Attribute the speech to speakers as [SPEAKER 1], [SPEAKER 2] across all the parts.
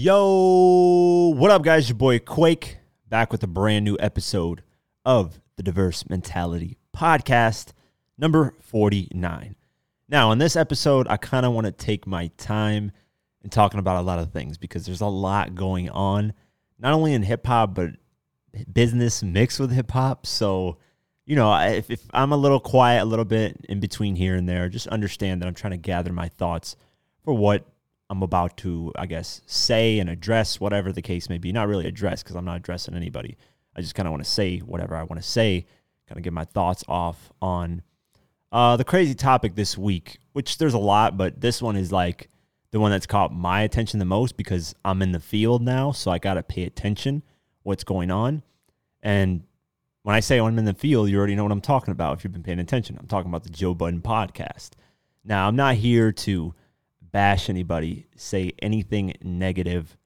[SPEAKER 1] Yo, what up, guys? Your boy Quake back with a brand new episode of the Diverse Mentality Podcast, number 49. Now, in this episode, I kind of want to take my time in talking about a lot of things because there's a lot going on, not only in hip hop, but business mixed with hip hop. So, you know, if, if I'm a little quiet a little bit in between here and there, just understand that I'm trying to gather my thoughts for what I'm about to, I guess, say and address whatever the case may be. Not really address because I'm not addressing anybody. I just kind of want to say whatever I want to say, kind of get my thoughts off on uh, the crazy topic this week, which there's a lot, but this one is like the one that's caught my attention the most because I'm in the field now, so I got to pay attention what's going on. And when I say I'm in the field, you already know what I'm talking about if you've been paying attention. I'm talking about the Joe Budden podcast. Now, I'm not here to bash anybody, say anything negative,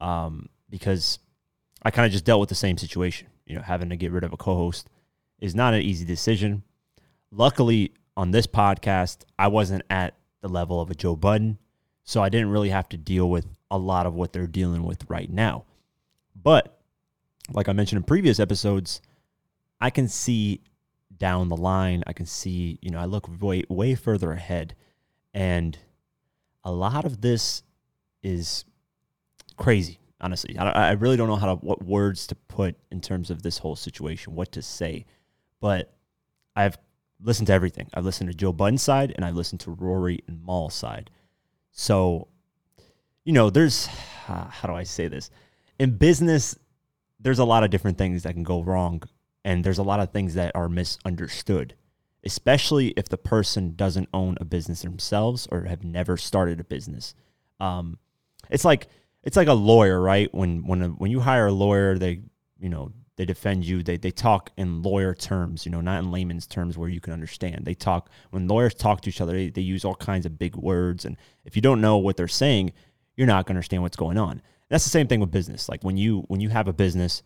[SPEAKER 1] um, because I kind of just dealt with the same situation. You know, having to get rid of a co-host is not an easy decision. Luckily, on this podcast, I wasn't at the level of a Joe Budden, so I didn't really have to deal with a lot of what they're dealing with right now. But like I mentioned in previous episodes, I can see down the line. I can see, you know, I look way way further ahead, and a lot of this is crazy. Honestly, I, I really don't know how to what words to put in terms of this whole situation, what to say, but I've listened to everything. I've listened to Joe Budden's side, and I've listened to Rory and Mal's side. So, you know, there's how do I say this? In business, there's a lot of different things that can go wrong, and there's a lot of things that are misunderstood especially if the person doesn't own a business themselves or have never started a business. Um, it's like it's like a lawyer, right? When when a, when you hire a lawyer, they you know they defend you. They they talk in lawyer terms, you know, not in layman's terms where you can understand. They talk when lawyers talk to each other. They, they use all kinds of big words, and if you don't know what they're saying, you're not going to understand what's going on. That's the same thing with business. Like when you when you have a business,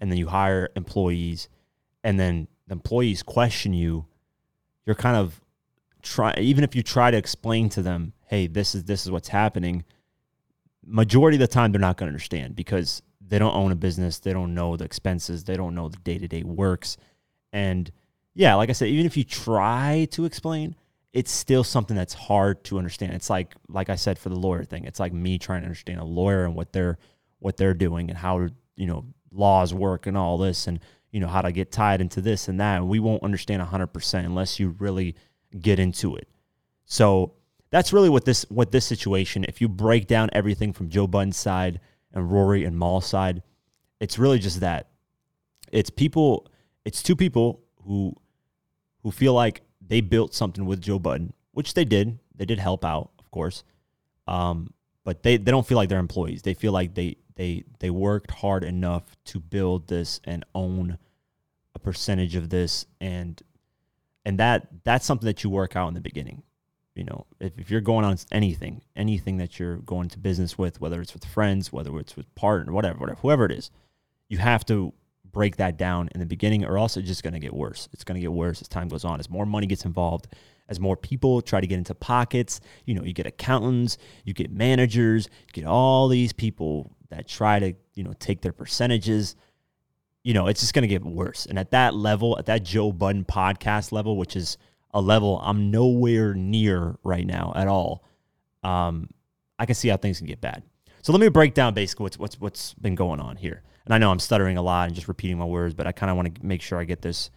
[SPEAKER 1] and then you hire employees, and then the employees question you you're kind of try even if you try to explain to them, hey, this is this is what's happening, majority of the time they're not going to understand because they don't own a business, they don't know the expenses, they don't know the day-to-day works. And yeah, like I said, even if you try to explain, it's still something that's hard to understand. It's like like I said for the lawyer thing. It's like me trying to understand a lawyer and what they're what they're doing and how you know laws work and all this and you know, how to get tied into this and that. And we won't understand 100% unless you really get into it. So that's really what this what this situation. If you break down everything from Joe Budden's side and Rory and Mal's side, it's really just that. It's people. It's two people who who feel like they built something with Joe Budden, which they did. They did help out, of course. Um, but they, they don't feel like they're employees. They feel like they they they worked hard enough to build this and own a percentage of this. And and that that's something that you work out in the beginning. You know if, if you're going on anything anything that you're going to business with whether it's with friends whether it's with partner whatever whatever whoever it is you have to break that down in the beginning or else it's just going to get worse. It's going to get worse as time goes on. As more money gets involved as more people try to get into pockets you know you get accountants you get managers you get all these people that try to you know take their percentages you know it's just going to get worse. And at that level at that joe budden podcast level which is a level i'm nowhere near right now at all um, i can see how things can get bad. So let me break down basically what's what's what's been going on here. And i know i'm stuttering a lot and just repeating my words but i kind of want to make sure i get this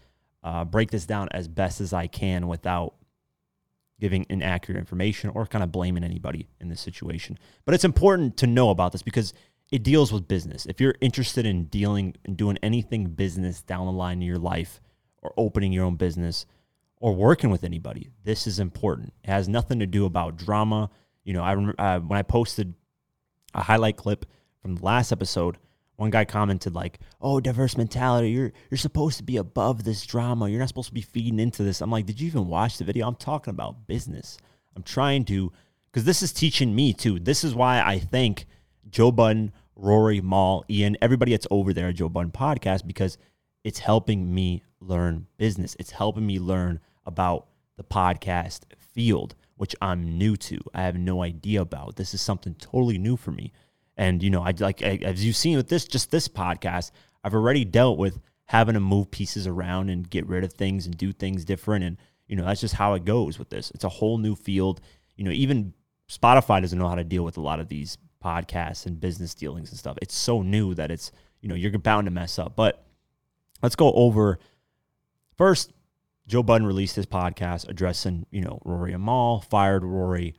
[SPEAKER 1] uh, break this down as best as i can without giving inaccurate information or kind of blaming anybody in this situation. But it's important to know about this because it deals with business. If you're interested in dealing and doing anything business down the line in your life or opening your own business or working with anybody, this is important. It has nothing to do about drama. You know, I remember uh, when I posted a highlight clip from the last episode, one guy commented like, "Oh, diverse mentality. You're you're supposed to be above this drama. You're not supposed to be feeding into this." I'm like, "Did you even watch the video? I'm talking about business. I'm trying to cuz this is teaching me too. This is why I think Joe Budden Rory, Mal, Ian, everybody that's over there at Joe Budden Podcast because it's helping me learn business. It's helping me learn about the podcast field, which I'm new to. I have no idea about. This is something totally new for me. And you know, I like as you've seen with this just this podcast, I've already dealt with having to move pieces around and get rid of things and do things different and you know, that's just how it goes with this. It's a whole new field. You know, even Spotify doesn't know how to deal with a lot of these podcasts and business dealings and stuff. It's so new that it's, you know, you're bound to mess up. But let's go over first. Joe Budden released his podcast addressing, you know, Rory and Mal, fired Rory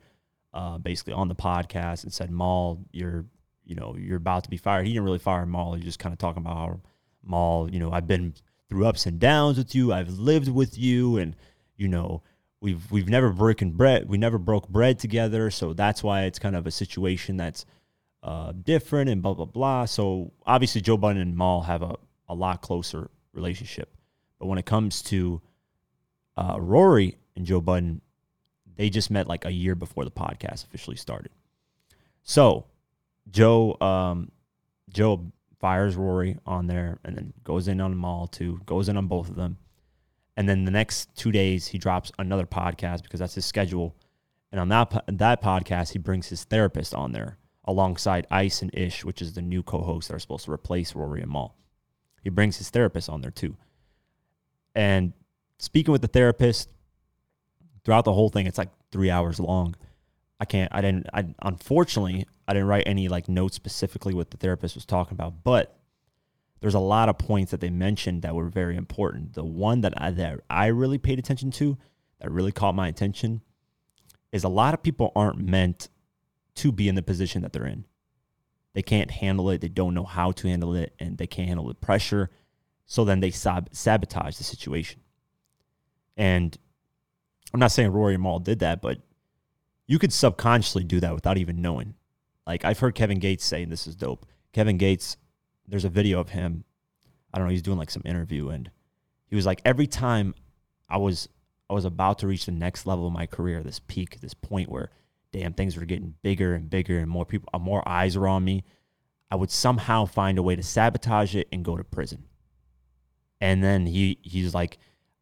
[SPEAKER 1] uh, basically on the podcast and said, Mal, you're, you know, you're about to be fired. He didn't really fire Mal. He just kind of talking about how Mal, you know, I've been through ups and downs with you. I've lived with you and, you know, we've we've never broken bread. We never broke bread together, so that's why it's kind of a situation that's uh, different and blah blah blah. So obviously, Joe Budden and Mal have a a lot closer relationship, but when it comes to uh, Rory and Joe Budden, they just met like a year before the podcast officially started. So Joe um, Joe fires Rory on there and then goes in on Mal too, goes in on both of them. And then the next two days, he drops another podcast because that's his schedule. And on that that podcast, he brings his therapist on there alongside Ice and Ish, which is the new co-hosts that are supposed to replace Rory and Mal. He brings his therapist on there too. And speaking with the therapist throughout the whole thing, it's like three hours long. I can't. I didn't. I unfortunately I didn't write any like notes specifically what the therapist was talking about, but there's a lot of points that they mentioned that were very important. The one that I that I really paid attention to, that really caught my attention, is a lot of people aren't meant to be in the position that they're in. They can't handle it. They don't know how to handle it, and they can't handle the pressure. So then they sab- sabotage the situation. And I'm not saying Rory and Mal did that, but you could subconsciously do that without even knowing. Like I've heard Kevin Gates say, and this is dope. Kevin Gates there's a video of him. I don't know. He's doing like some interview, and he was like, every time I was I was about to reach the next level of my career, this peak, this point where damn things were getting bigger and bigger, and more people, more eyes are on me. I would somehow find a way to sabotage it and go to prison. And then he he's like,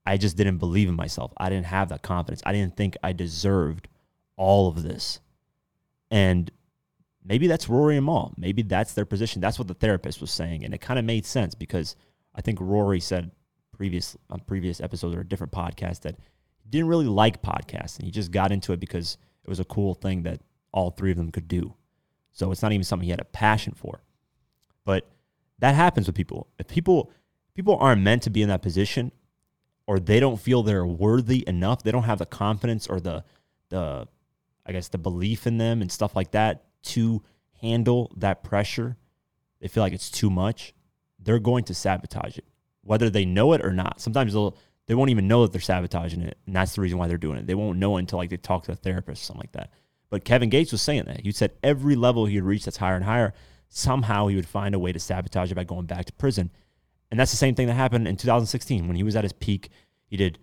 [SPEAKER 1] I just didn't believe in myself. I didn't have that confidence. I didn't think I deserved all of this. And maybe that's Rory and Mal. Maybe that's their position. That's what the therapist was saying, and it kind of made sense because I think Rory said previous on previous episodes or a different podcast that he didn't really like podcasts, and he just got into it because it was a cool thing that all three of them could do. So it's not even something he had a passion for. But that happens with people. If people people aren't meant to be in that position, or they don't feel they're worthy enough, they don't have the confidence or the the I guess the belief in them and stuff like that to handle that pressure, they feel like it's too much, they're going to sabotage it, whether they know it or not. Sometimes they'll they won't even know that they're sabotaging it, and that's the reason why they're doing it. They won't know until like they talk to a therapist or something like that. But Kevin Gates was saying that. He said every level he would reach that's higher and higher, somehow he would find a way to sabotage it by going back to prison. And that's the same thing that happened in 2016 when he was at his peak. He did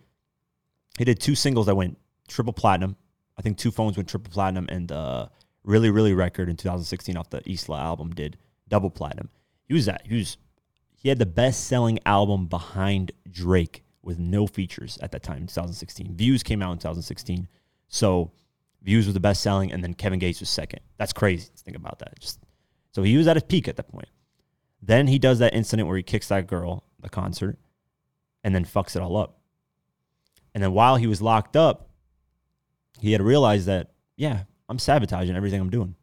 [SPEAKER 1] he did two singles that went triple platinum. I think two phones went triple platinum, and uh, really, really record in 2016 off the Isla album did double platinum. He was that. He was he had the best selling album behind Drake with no features at that time in 2016. Views came out in 2016. So Views was the best selling, and then Kevin Gates was second. That's crazy to think about that. Just so he was at his peak at that point. Then he does that incident where he kicks that girl the concert and then fucks it all up. And then while he was locked up, he had realized that, yeah, I'm sabotaging everything I'm doing.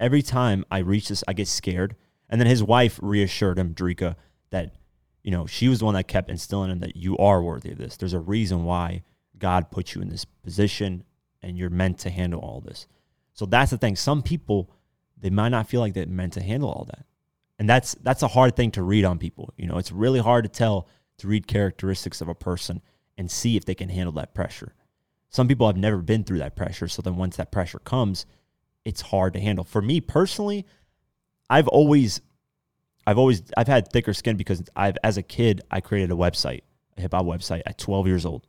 [SPEAKER 1] Every time I reach this, I get scared. And then his wife reassured him, Dreka, that, you know, she was the one that kept instilling him that you are worthy of this. There's a reason why God put you in this position and you're meant to handle all this. So that's the thing. Some people, they might not feel like they're meant to handle all that. And that's that's a hard thing to read on people. You know, it's really hard to tell to read characteristics of a person and see if they can handle that pressure. Some people have never been through that pressure. So then once that pressure comes, it's hard to handle. For me personally, I've always I've always I've had thicker skin because I've as a kid I created a website, a hip hop website at 12 years old.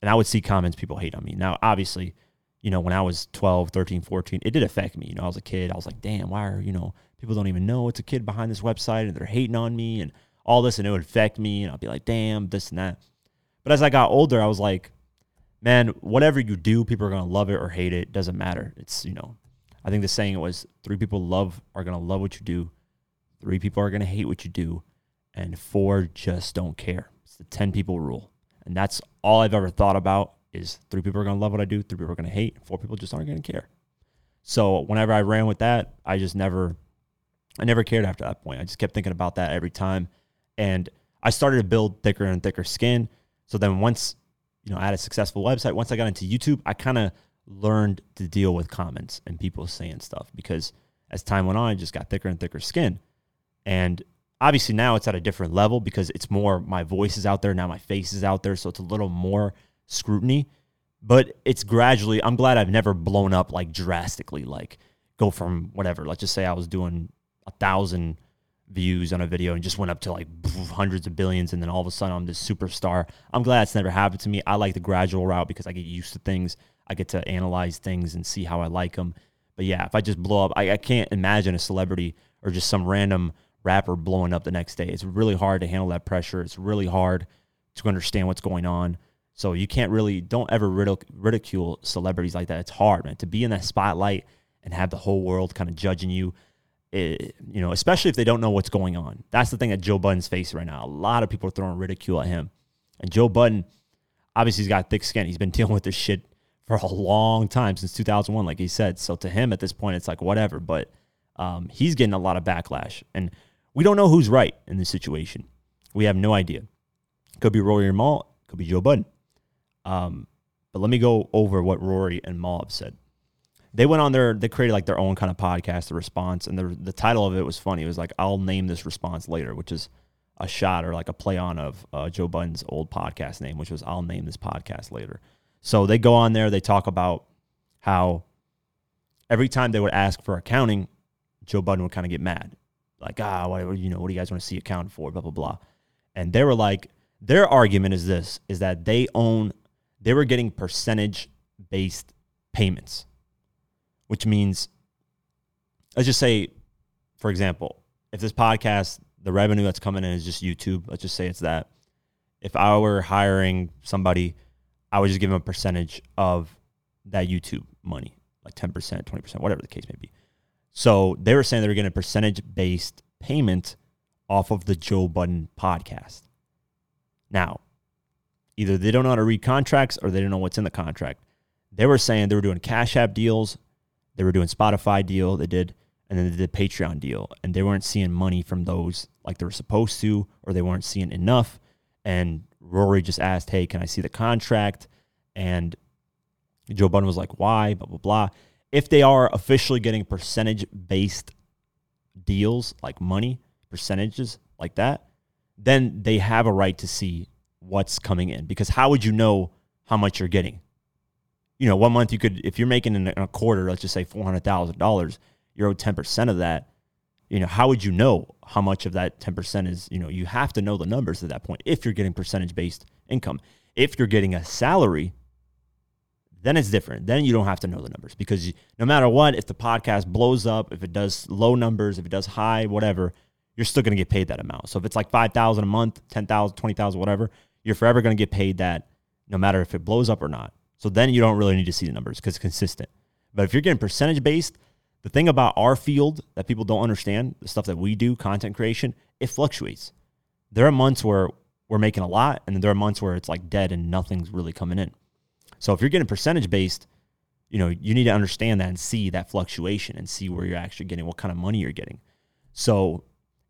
[SPEAKER 1] And I would see comments people hate on me. Now, obviously, you know, when I was 12, 13, 14, it did affect me. You know, I was a kid. I was like, damn, why are, you know, people don't even know it's a kid behind this website and they're hating on me and all this and it would affect me and I'll be like, damn, this and that. But as I got older, I was like, man, whatever you do, people are to love it or hate it. Doesn't matter. It's, you know, I think the saying was three people love are gonna love what you do, three people are gonna hate what you do, and four just don't care. It's the ten people rule, and that's all I've ever thought about. Is three people are gonna love what I do, three people are gonna hate, four people just aren't gonna care. So whenever I ran with that, I just never, I never cared after that point. I just kept thinking about that every time, and I started to build thicker and thicker skin. So then once, you know, I had a successful website, once I got into YouTube, I kind of learned to deal with comments and people saying stuff because as time went on, I just got thicker and thicker skin. And obviously now it's at a different level because it's more my voice is out there, now my face is out there. So it's a little more scrutiny. But it's gradually, I'm glad I've never blown up like drastically, like go from whatever. Let's just say I was doing a thousand views on a video and just went up to like hundreds of billions and then all of a sudden I'm this superstar. I'm glad it's never happened to me. I like the gradual route because I get used to things. I get to analyze things and see how I like them. But yeah, if I just blow up, I, I can't imagine a celebrity or just some random rapper blowing up the next day. It's really hard to handle that pressure. It's really hard to understand what's going on. So you can't really, don't ever ridicule celebrities like that. It's hard, man, to be in that spotlight and have the whole world kind of judging you. It, you know, especially if they don't know what's going on. That's the thing that Joe Budden's facing right now. A lot of people are throwing ridicule at him. And Joe Budden, obviously, he's got thick skin. He's been dealing with this shit for a long time since 2001, like he said. So to him at this point, it's like whatever. But um, he's getting a lot of backlash, and we don't know who's right in this situation. We have no idea. Could be Rory or Mal. Could be Joe Budden. Um, but let me go over what Rory and have said. They went on their, they created like their own kind of podcast, the response, and the the title of it was funny. It was like, "I'll name this response later," which is a shot or like a play on of uh, Joe Budden's old podcast name, which was "I'll name this podcast later." So they go on there, they talk about how every time they would ask for accounting, Joe Budden would kind of get mad. Like, ah, what, you know, what do you guys want to see accounted for? Blah, blah, blah. And they were like, their argument is this is that they own, they were getting percentage based payments, which means, let's just say, for example, if this podcast, the revenue that's coming in is just YouTube, let's just say it's that. If I were hiring somebody I would just give them a percentage of that YouTube money, like 10%, 20%, whatever the case may be. So they were saying they were getting a percentage based payment off of the Joe Budden podcast. Now, either they don't know how to read contracts or they don't know what's in the contract. They were saying they were doing Cash App deals, they were doing Spotify deal, they did, and then they did Patreon deal, and they weren't seeing money from those like they were supposed to, or they weren't seeing enough. And Rory just asked, Hey, can I see the contract? And Joe Budden was like, Why? Blah, blah, blah. If they are officially getting percentage based deals, like money, percentages like that, then they have a right to see what's coming in. Because how would you know how much you're getting? You know, one month you could, if you're making in a quarter, let's just say $400,000, you're owed 10% of that you know, how would you know how much of that 10% is, you know, you have to know the numbers at that point if you're getting percentage based income. If you're getting a salary, then it's different. Then you don't have to know the numbers because you, no matter what, if the podcast blows up, if it does low numbers, if it does high, whatever, you're still going to get paid that amount. So if it's like 5,000 a month, 10,000, 20,000, whatever, you're forever going to get paid that no matter if it blows up or not. So then you don't really need to see the numbers because it's consistent. But if you're getting percentage based, the thing about our field that people don't understand, the stuff that we do, content creation, it fluctuates. There are months where we're making a lot, and there are months where it's like dead and nothing's really coming in. So if you're getting percentage based, you know, you need to understand that and see that fluctuation and see where you're actually getting, what kind of money you're getting. So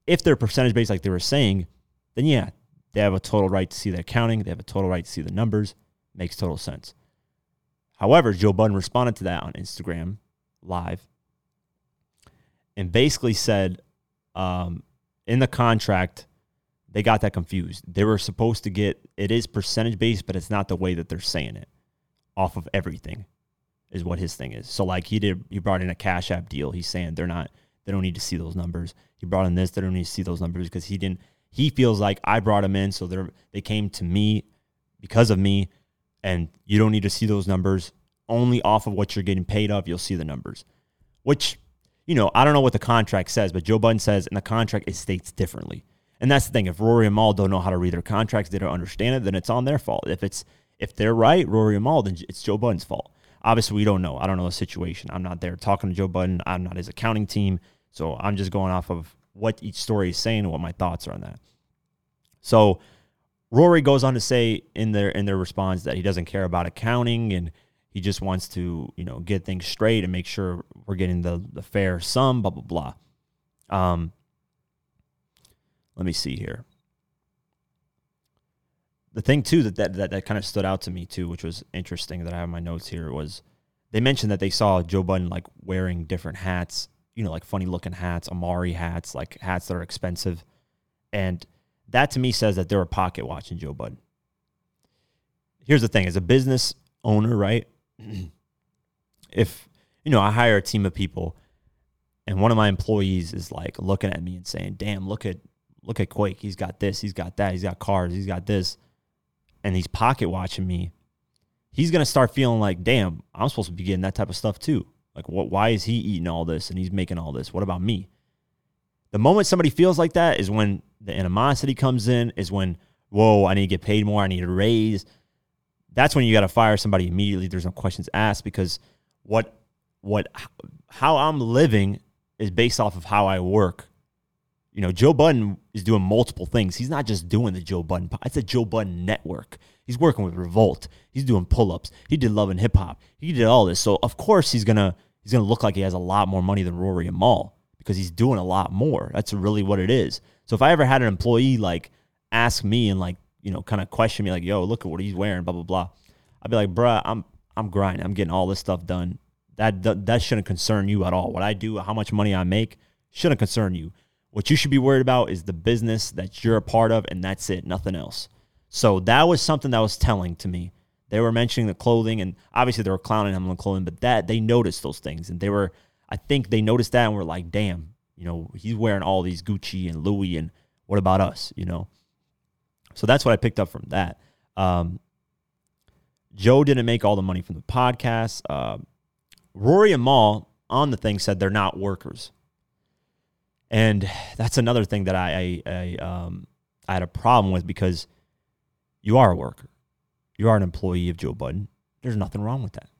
[SPEAKER 1] if they're percentage based, like they were saying, then yeah, they have a total right to see the accounting. They have a total right to see the numbers. Makes total sense. However, Joe Budden responded to that on Instagram live and basically said um, in the contract they got that confused. They were supposed to get it is percentage based, but it's not the way that they're saying it. Off of everything is what his thing is. So like he did, he brought in a Cash App deal. He's saying they're not, they don't need to see those numbers. He brought in this, they don't need to see those numbers because he didn't. He feels like I brought them in, so they're they came to me because of me, and you don't need to see those numbers. Only off of what you're getting paid of, you'll see the numbers, which you know, I don't know what the contract says, but Joe Budden says in the contract it states differently. And that's the thing. If Rory and Mal don't know how to read their contracts, they don't understand it, then it's on their fault. If it's if they're right, Rory and Mal, then it's Joe Budden's fault. Obviously, we don't know. I don't know the situation. I'm not there talking to Joe Budden. I'm not his accounting team. So I'm just going off of what each story is saying and what my thoughts are on that. So Rory goes on to say in their in their response that he doesn't care about accounting and he just wants to, you know, get things straight and make sure we're getting the the fair sum, blah blah blah. Um, let me see here. The thing too that that, that, that kind of stood out to me too, which was interesting that I have my notes here, was they mentioned that they saw Joe Budden like wearing different hats, you know, like funny looking hats, Amiri hats, like hats that are expensive. And that to me says that they were pocket watching Joe Budden. Here's the thing as a business owner, right? if, you know, I hire a team of people and one of my employees is like looking at me and saying, damn, look at, look at Quake. He's got this, he's got that, he's got cars, he's got this. And he's pocket watching me. He's going to start feeling like, damn, I'm supposed to be getting that type of stuff too. Like, what, why is he eating all this and he's making all this? What about me? The moment somebody feels like that is when the animosity comes in, is when, whoa, I need to get paid more, I need a raise. That's when you got to fire somebody immediately. There's no questions asked because what, what, how I'm living is based off of how I work. You know, Joe Budden is doing multiple things. He's not just doing the Joe Budden. It's a Joe Budden network. He's working with Revolt. He's doing pull-ups. He did Love and Hip Hop. He did all this. So of course he's gonna he's gonna look like he has a lot more money than Rory and Mal because he's doing a lot more. That's really what it is. So if I ever had an employee like ask me and like, you know, kind of question me like, yo, look at what he's wearing, blah, blah, blah. I'd be like, bruh, I'm I'm grinding. I'm getting all this stuff done. That, that that shouldn't concern you at all. What I do, how much money I make, shouldn't concern you. What you should be worried about is the business that you're a part of, and that's it, nothing else. So that was something that was telling to me. They were mentioning the clothing, and obviously they were clowning him on the clothing, but that they noticed those things, and they were I think they noticed that and were like, damn, you know, he's wearing all these Gucci and Louis, and what about us, you know? So that's what I picked up from that. Um, Joe didn't make all the money from the podcast. Uh, Rory and Mal on the thing said they're not workers, and that's another thing that I I, I, um, I had a problem with because you are a worker, you are an employee of Joe Budden. There's nothing wrong with that.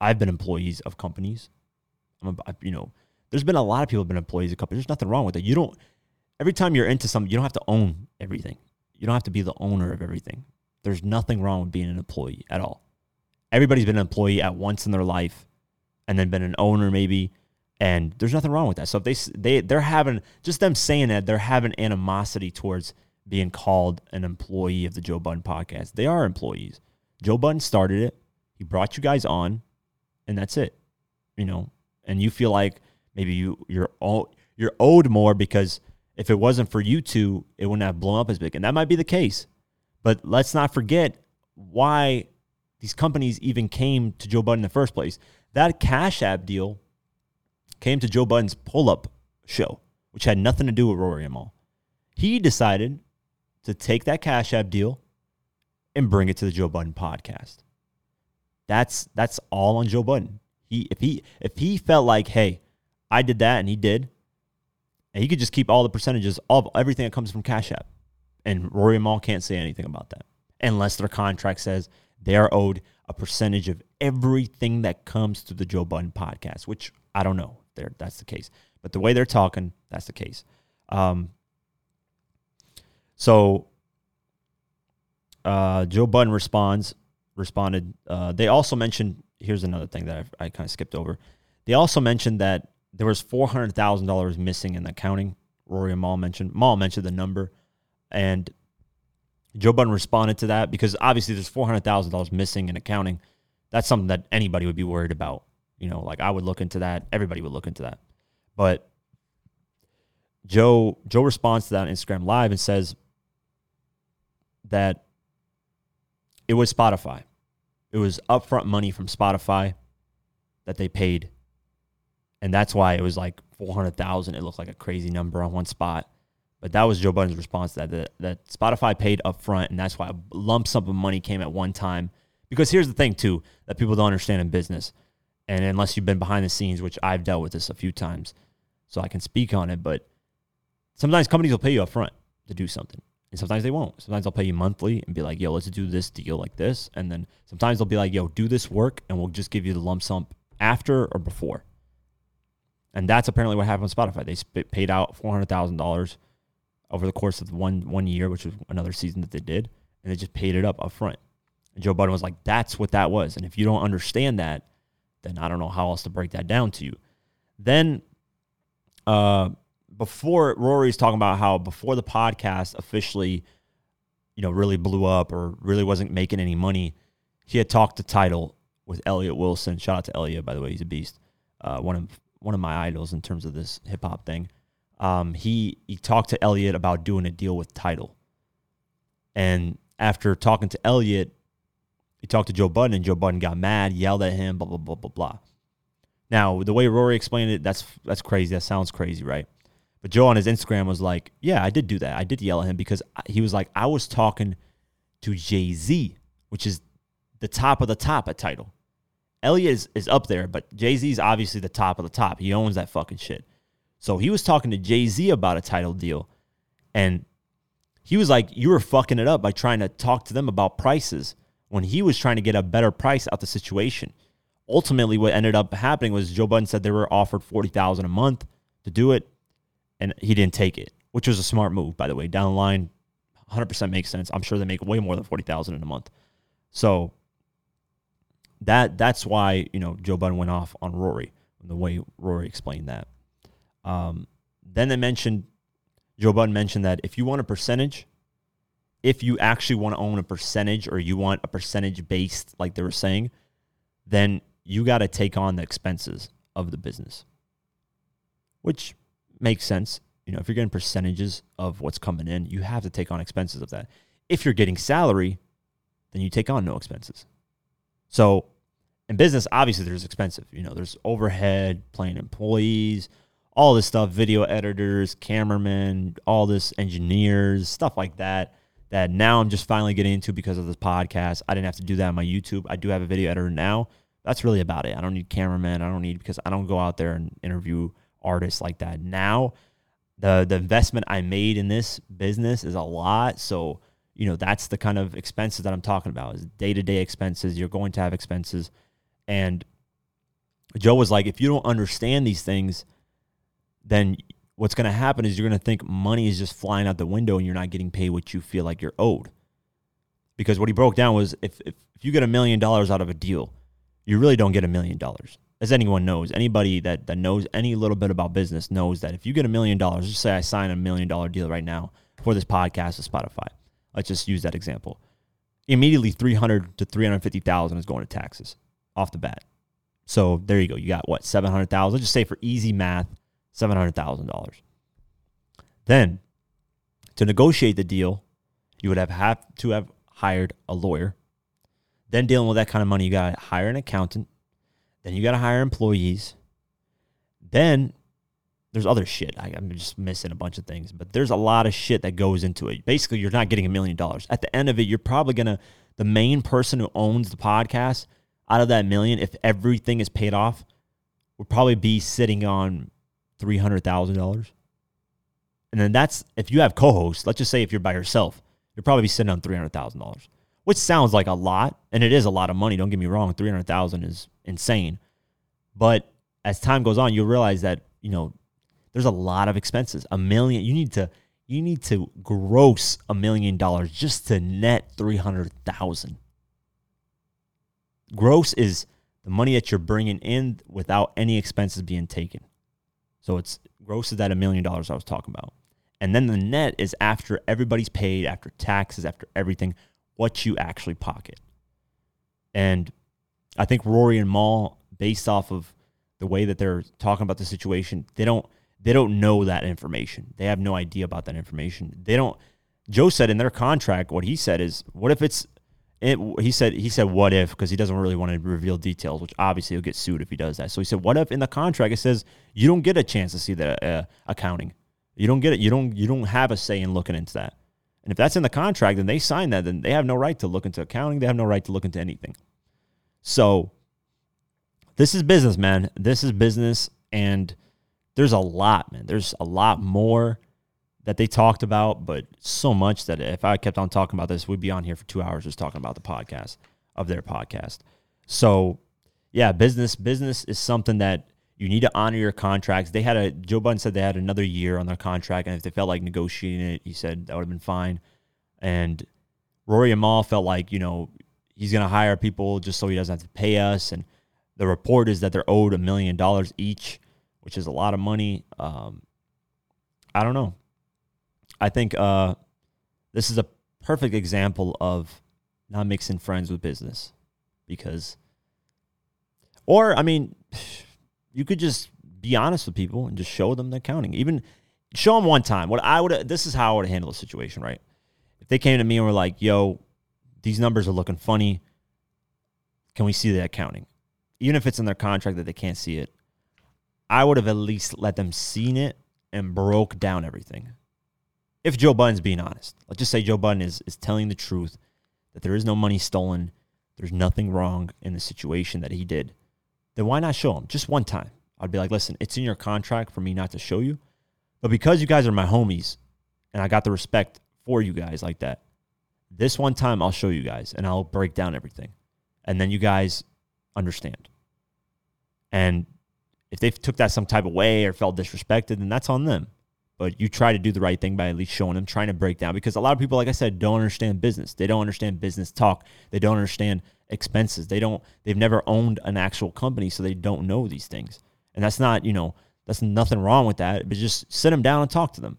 [SPEAKER 1] I've been employees of companies. I'm a, you know, there's been a lot of people have been employees of companies. There's nothing wrong with it. You don't. Every time you're into something, you don't have to own everything. You don't have to be the owner of everything. There's nothing wrong with being an employee at all. Everybody's been an employee at once in their life, and then been an owner maybe, and there's nothing wrong with that. So if they they they're having just them saying that they're having animosity towards being called an employee of the Joe Budden podcast. They are employees. Joe Budden started it. He brought you guys on, and that's it. You know, and you feel like maybe you you're you're owed more because if it wasn't for you two, it wouldn't have blown up as big, and that might be the case. But let's not forget why these companies even came to Joe Budden in the first place. That Cash App deal came to Joe Budden's pull up show, which had nothing to do with Rory and Mal. He decided to take that Cash App deal and bring it to the Joe Budden podcast. That's that's all on Joe Budden. He if he if he felt like, hey, I did that and he did, and he could just keep all the percentages of everything that comes from Cash App. And Rory and Mal can't say anything about that unless their contract says they are owed a percentage of everything that comes to the Joe Budden podcast, which I don't know. There, that's the case. But the way they're talking, that's the case. Um, so uh, Joe Budden responds, responded. Uh, they also mentioned here's another thing that I, I kind of skipped over. They also mentioned that there was four hundred thousand dollars missing in the accounting. Rory and Mal mentioned Mal mentioned the number, and Joe Budden responded to that because obviously there's four hundred thousand dollars missing in accounting. That's something that anybody would be worried about. You know, like I would look into that. Everybody would look into that. But Joe Joe responds to that on Instagram Live and says that it was Spotify. It was upfront money from Spotify that they paid. And that's why it was like 400,000. It looked like a crazy number on one spot. But that was Joe Budden's response that, that, that Spotify paid upfront. And that's why a lump sum of money came at one time. Because here's the thing, too, that people don't understand in business. And unless you've been behind the scenes, which I've dealt with this a few times, so I can speak on it. But sometimes companies will pay you upfront to do something. And sometimes they won't. Sometimes they'll pay you monthly and be like, yo, let's do this deal like this. And then sometimes they'll be like, yo, do this work and we'll just give you the lump sum after or before. And that's apparently what happened with Spotify. They paid out $400,000 over the course of one, one year, which was another season that they did. And they just paid it up up front. And Joe Budden was like, that's what that was. And if you don't understand that, then I don't know how else to break that down to you. Then, uh, before Rory's talking about how before the podcast officially, you know, really blew up or really wasn't making any money, he had talked to Tidal with Elliot Wilson. Shout out to Elliot, by the way, he's a beast. Uh, one of one of my idols in terms of this hip hop thing. Um, he he talked to Elliot about doing a deal with Tidal, and after talking to Elliot, he talked to Joe Budden, and Joe Budden got mad, yelled at him, blah blah blah blah blah. Now, the way Rory explained it, that's that's crazy. That sounds crazy, right? But Joe on his Instagram was like, "Yeah, I did do that. I did yell at him because he was like, I was talking to Jay Z, which is the top of the top at Tidal. Elliot is, is up there, but Jay Z is obviously the top of the top. He owns that fucking shit. So he was talking to Jay Z about a Tidal deal, and he was like, "You were fucking it up by trying to talk to them about prices when he was trying to get a better price out the situation." ultimately what ended up happening was Joe Budden said they were offered 40,000 a month to do it and he didn't take it, which was a smart move by the way. Down the line 100% makes sense. I'm sure they make way more than 40,000 in a month. So that that's why, you know, Joe Budden went off on Rory the way Rory explained that. Um, then they mentioned Joe Budden mentioned that if you want a percentage, if you actually want to own a percentage or you want a percentage based like they were saying, then you got to take on the expenses of the business, which makes sense. You know, if you're getting percentages of what's coming in, you have to take on expenses of that. If you're getting salary, then you take on no expenses. So in business, obviously there's expensive. You know, there's overhead, paying employees, all this stuff, video editors, cameramen, all this engineers, stuff like that. That now I'm just finally getting into because of this podcast. I didn't have to do that on my YouTube. I do have a video editor now, that's really about it. I don't need cameramen. I don't need because I don't go out there and interview artists like that. Now, the the investment I made in this business is a lot. So, you know, that's the kind of expenses that I'm talking about is day-to-day expenses. You're going to have expenses. And Joe was like, if you don't understand these things, then what's going to happen is you're going to think money is just flying out the window and you're not getting paid what you feel like you're owed. Because what he broke down was if, if, if you get a million dollars out of a deal, you really don't get a million dollars. As anyone knows, anybody that, that knows any little bit about business knows that if you get a million dollars, just say I sign a million dollar deal right now for this podcast with Spotify. Let's just use that example. Immediately 300 to 350,000 is going to taxes off the bat. So there you go. You got what? 700,000. Let's just say for easy math, $700,000. Then to negotiate the deal, you would have, have to have hired a lawyer then dealing with that kind of money, you got to hire an accountant. Then you got to hire employees. Then there's other shit. I, am just missing a bunch of things, but there's a lot of shit that goes into it. Basically, you're not getting a million dollars. At the end of it, you're probably going to, the main person who owns the podcast, out of that million, if everything is paid off, would probably be sitting on $300,000. And then that's, if you have co hosts, let's just say if you're by yourself, you're probably be sitting on $300,000 which sounds like a lot, and it is a lot of money. Don't get me wrong, three hundred thousand is insane, but as time goes on, you'll realize that you know there's a lot of expenses. A million, you need to you need to gross a million dollars just to net three hundred thousand. Gross is the money that you're bringing in without any expenses being taken. So it's gross is that a million dollars I was talking about. And then the net is after everybody's paid, after taxes, after everything, what you actually pocket. And I think Rory and Mal, based off of the way that they're talking about the situation, they don't they don't know that information. They have no idea about that information. They don't. Joe said in their contract, what he said is, what if it's it, he said he said what if because he doesn't really want to reveal details, which obviously he'll get sued if he does that. So he said, what if in the contract it says you don't get a chance to see the uh, accounting, you don't get it, you don't you don't have a say in looking into that. And if that's in the contract and they sign that, then they have no right to look into accounting. They have no right to look into anything. So this is business, man. This is business. And there's a lot, man. There's a lot more that they talked about, but so much that if I kept on talking about this, we'd be on here for two hours just talking about the podcast of their podcast. So, yeah, business business is something that you need to honor your contracts. They had a Joe Budden said they had another year on their contract, and if they felt like negotiating it, he said that would have been fine. And Rory and Mal felt like you know he's going to hire people just so he doesn't have to pay us. And the report is that they're owed a million dollars each, which is a lot of money. Um, I don't know. I think uh, this is a perfect example of not mixing friends with business because, or I mean, you could just be honest with people and just show them the accounting. Even show them one time. What I would, this is how I would handle the situation, right? If they came to me and were like, "Yo, these numbers are looking funny. Can we see the accounting?" Even if it's in their contract that they can't see it, I would have at least let them seen it and broke down everything if Joe Budden's being honest. Let's just say Joe Budden is, is telling the truth that there is no money stolen, there's nothing wrong in the situation that he did, then why not show them just one time? I'd be like, listen, it's in your contract for me not to show you. But because you guys are my homies and I got the respect for you guys like that, this one time I'll show you guys and I'll break down everything. And then you guys understand. And if they took that some type of way or felt disrespected, then that's on them but you try to do the right thing by at least showing them, trying to break down because a lot of people, like I said, don't understand business. They don't understand business talk. They don't understand expenses. They don't. They've never owned an actual company, so they don't know these things. And that's not, you know, that's nothing wrong with that. But just sit them down and talk to them.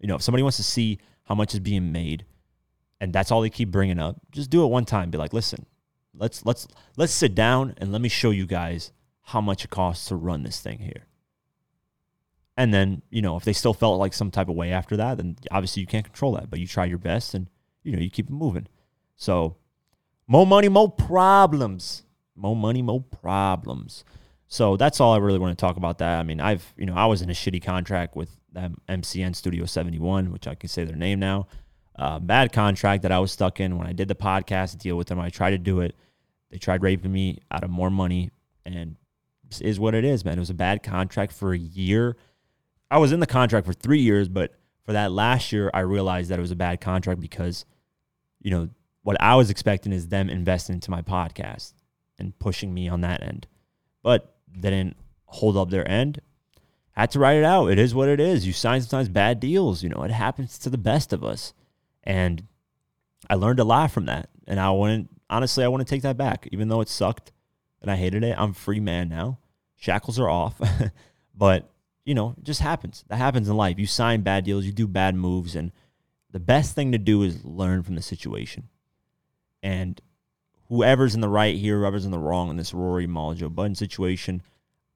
[SPEAKER 1] You know, if somebody wants to see how much is being made, and that's all they keep bringing up, just do it one time. Be like, listen, let's let's let's sit down and let me show you guys how much it costs to run this thing here. And then, you know, if they still felt like some type of way after that, then obviously you can't control that, but you try your best and, you know, you keep it moving. So, more money, more problems. More money, more problems. So that's all I really want to talk about that. I mean, I've, you know, I was in a shitty contract with MCN Studio 71, which I can say their name now. Uh, bad contract that I was stuck in when I did the podcast deal with them. I tried to do it. They tried raping me out of more money, and is what it is, man. It was a bad contract for a year. I was in the contract for three years, but for that last year, I realized that it was a bad contract because, you know, what I was expecting is them investing into my podcast and pushing me on that end. But they didn't hold up their end. Had to write it out. It is what it is. You sign sometimes bad deals. You know, it happens to the best of us. And I learned a lot from that. And I wouldn't, honestly, I want to take that back. Even though it sucked and I hated it, I'm free man now. Shackles are off. but you know, it just happens. That happens in life. You sign bad deals, you do bad moves, and the best thing to do is learn from the situation. And whoever's in the right here, whoever's in the wrong in this Rory Joe Budden situation,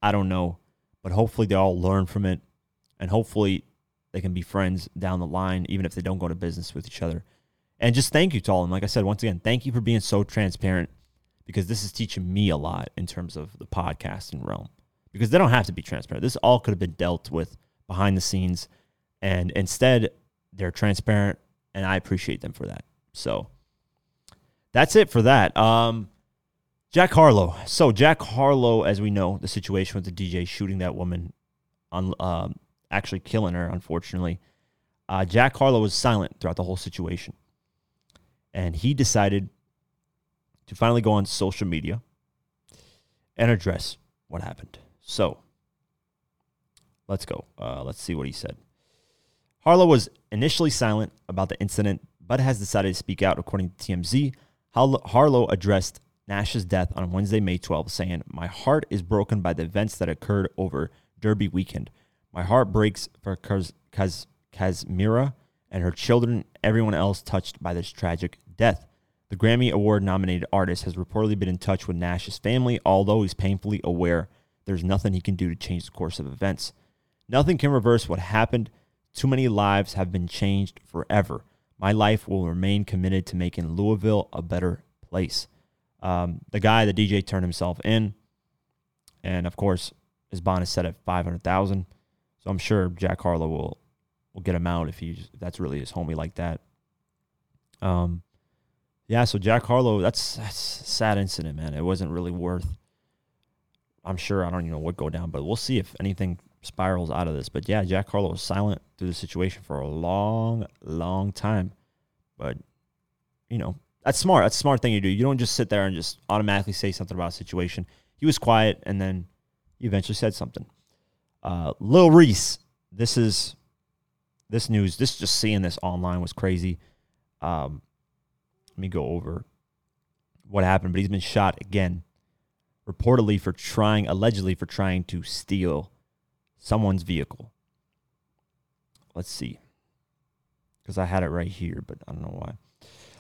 [SPEAKER 1] I don't know. But hopefully they all learn from it. And hopefully they can be friends down the line, even if they don't go to business with each other. And just thank you to all. Like I said, once again, thank you for being so transparent because this is teaching me a lot in terms of the podcasting realm because they don't have to be transparent. This all could have been dealt with behind the scenes, and instead they're transparent, and I appreciate them for that. So that's it for that. Um, Jack Harlow. So Jack Harlow, as we know, the situation with the DJ shooting that woman, on um, actually killing her, unfortunately. Uh, Jack Harlow was silent throughout the whole situation, and he decided to finally go on social media and address what happened. So let's go. Uh, let's see what he said. Harlow was initially silent about the incident, but has decided to speak out, according to TMZ. Harlow addressed Nash's death on Wednesday, May 12, saying, My heart is broken by the events that occurred over Derby weekend. My heart breaks for Kaz- Kaz- Kasmira and her children, everyone else touched by this tragic death. The Grammy Award nominated artist has reportedly been in touch with Nash's family, although he's painfully aware there's nothing he can do to change the course of events. Nothing can reverse what happened. Too many lives have been changed forever. My life will remain committed to making Louisville a better place. Um, the guy, the DJ, turned himself in, and of course, his bond is set at five hundred thousand. So I'm sure Jack Harlow will will get him out if he's if that's really his homie like that. Um, yeah. So Jack Harlow, that's that's sad incident, man. It wasn't really worth I'm sure I don't even know what go down, but we'll see if anything spirals out of this. But yeah, Jack Harlow was silent through the situation for a long, long time. But you know, that's smart. That's a smart thing to do. You don't just sit there and just automatically say something about a situation. He was quiet, and then he eventually said something. Uh, Lil Reese, this is this news. This just seeing this online was crazy. Um, let me go over what happened, but he's been shot again, reportedly for trying, allegedly for trying to steal someone's vehicle. Let's see, because I had it right here, but I don't know why.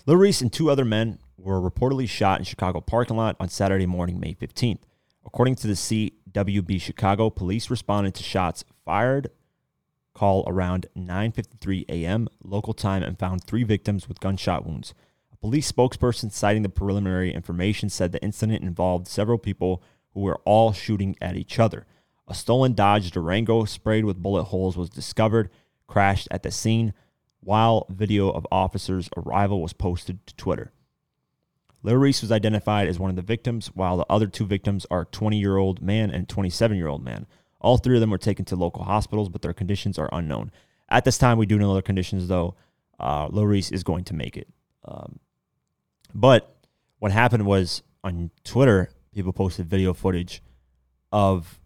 [SPEAKER 1] Lil Reese and two other men were reportedly shot in Chicago parking lot on Saturday morning, May 15th. According to the CWB Chicago, police responded to shots fired call around 9:53 a.m. local time and found 3 victims with gunshot wounds. Police spokesperson citing the preliminary information said the incident involved several people who were all shooting at each other. A stolen Dodge Durango sprayed with bullet holes was discovered, crashed at the scene while video of officers' arrival was posted to Twitter. Lil Reese was identified as one of the victims, while the other two victims are 20 year old man and 27 year old man. All three of them were taken to local hospitals, but their conditions are unknown. At this time, we do know their conditions, though. Uh, Lil Reese is going to make it. Um, but what happened was on Twitter, people posted video footage of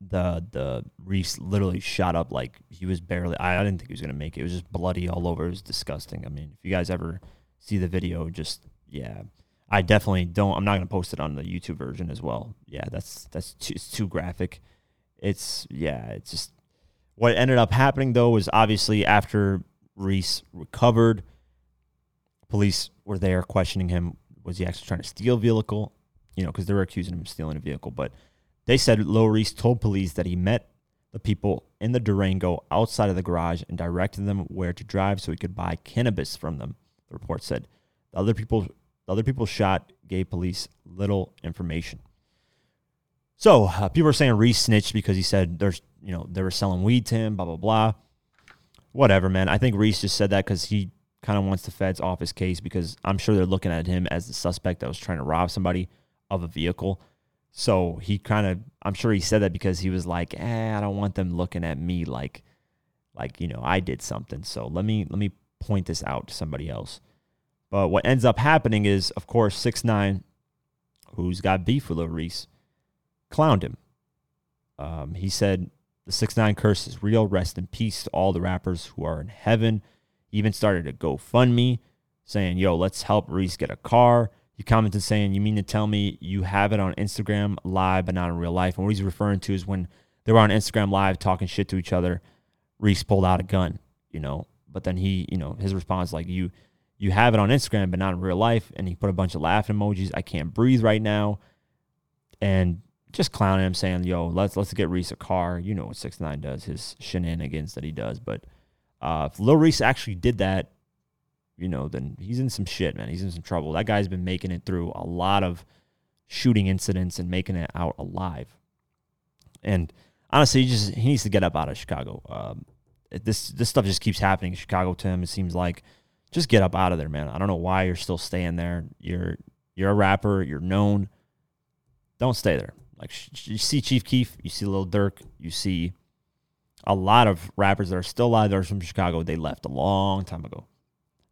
[SPEAKER 1] the the Reese literally shot up like he was barely. I, I didn't think he was gonna make it. It was just bloody all over. It was disgusting. I mean, if you guys ever see the video, just yeah, I definitely don't. I'm not gonna post it on the YouTube version as well. Yeah, that's that's too, it's too graphic. It's yeah, it's just what ended up happening though was obviously after Reese recovered, police were there questioning him. Was he actually trying to steal a vehicle? You know, because they were accusing him of stealing a vehicle, but they said Reese told police that he met the people in the Durango outside of the garage and directed them where to drive so he could buy cannabis from them. The report said the other people, the other people shot gave police little information. So uh, people are saying Reese snitched because he said there's, you know, they were selling weed to him, blah blah blah. Whatever, man. I think Reese just said that because he kind of wants the feds off his case because I'm sure they're looking at him as the suspect that was trying to rob somebody of a vehicle. So he kind of, I'm sure he said that because he was like, eh, I don't want them looking at me like, like you know, I did something. So let me let me point this out to somebody else. But what ends up happening is, of course, six nine, who's got beef with Lil Reese, clowned him. Um, he said the six nine curse is real. Rest in peace to all the rappers who are in heaven. Even started a GoFundMe saying, "Yo, let's help Reese get a car." He commented saying, You mean to tell me you have it on Instagram live, but not in real life? And what he's referring to is when they were on Instagram live talking shit to each other, Reese pulled out a gun, you know. But then he, you know, his response like you you have it on Instagram, but not in real life. And he put a bunch of laughing emojis. I can't breathe right now. And just clowning him, saying, "Yo, let's let's get Reese a car." You know what Six Nine does, his shenanigans that he does. But uh, if Lil Reese actually did that, you know, then he's in some shit, man. He's in some trouble. That guy's been making it through a lot of shooting incidents and making it out alive. And honestly, he just he needs to get up out of Chicago. Um, this this stuff just keeps happening in Chicago to him. It seems like just get up out of there, man. I don't know why you're still staying there. You're you're a rapper. You're known. Don't stay there. Like you see Chief Keef, you see Lil Durk, you see a lot of rappers that are still alive that are from Chicago. They left a long time ago.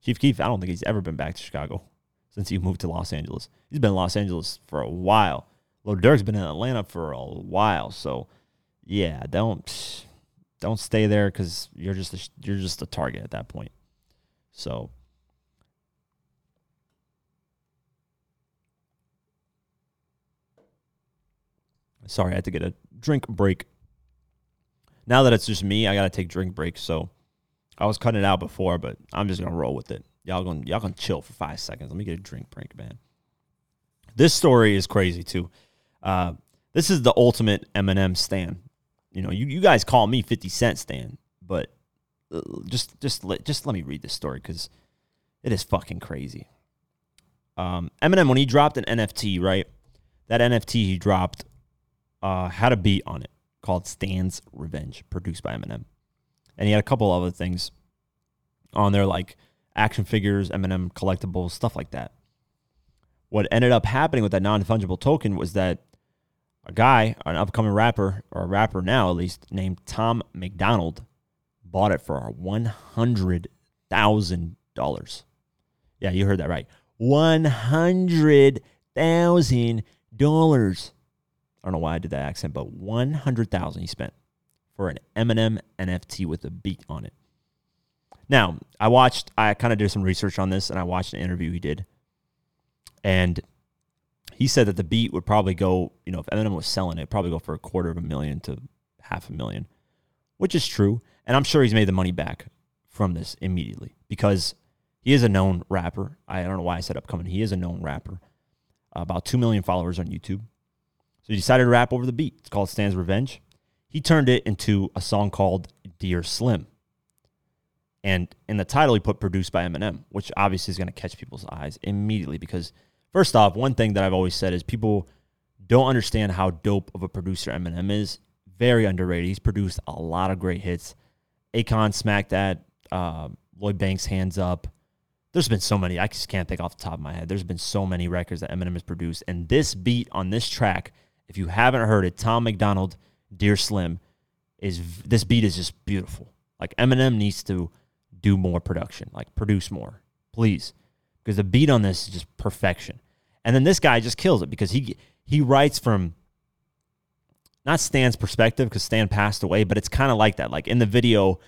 [SPEAKER 1] Chief Keef, I don't think he's ever been back to Chicago since he moved to Los Angeles. He's been in Los Angeles for a while. Lil Durk's been in Atlanta for a while. So, yeah, don't don't stay there because you're just a, you're just a target at that point. So. Sorry, I had to get a drink break. Now that it's just me, I gotta take drink breaks. So I was cutting it out before, but I'm just gonna roll with it. Y'all gonna y'all gonna chill for five seconds. Let me get a drink break, man. This story is crazy too. Uh, this is the ultimate Eminem stan. You know, you, you guys call me 50 Cent stan, but uh, just just let just let me read this story because it is fucking crazy. Um, Eminem when he dropped an NFT, right? That NFT he dropped uh, had a beat on it called "Stan's Revenge," produced by Eminem and he had a couple other things on there like action figures, Eminem collectibles, stuff like that. What ended up happening with that non fungible token was that a guy, an upcoming rapper, or a rapper now at least, named Tom McDonald, bought it for one hundred thousand dollars. Yeah, you heard that right. One hundred thousand dollars. I don't know why I did that accent, but one hundred thousand he spent for an Eminem NFT with a beat on it. Now, I watched, I kind of did some research on this, and I watched an interview he did, and he said that the beat would probably go, you know, if Eminem was selling it, probably go for a quarter of a million to half a million, which is true. And I'm sure he's made the money back from this immediately because he is a known rapper. I don't know why I said upcoming. He is a known rapper. About 2 million followers on YouTube. So he decided to rap over the beat. It's called Stan's Revenge. He turned it into a song called Dear Slim. And in the title, he put produced by Eminem, which obviously is going to catch people's eyes immediately because – First off, one thing that I've always said is people don't understand how dope of a producer Eminem is. Very underrated. He's produced a lot of great hits. Akon smacked that. Uh, Lloyd Banks, Hands Up. There's been so many. I just can't think off the top of my head. There's been so many records that Eminem has produced. And this beat on this track, if you haven't heard it, Tom McDonald, Dear Slim, is this beat is just beautiful. Like Eminem needs to do more production, like produce more, please, because the beat on this is just perfection. And then this guy just kills it because he he writes from not Stan's perspective because Stan passed away, but it's kind of like that. Like in the video,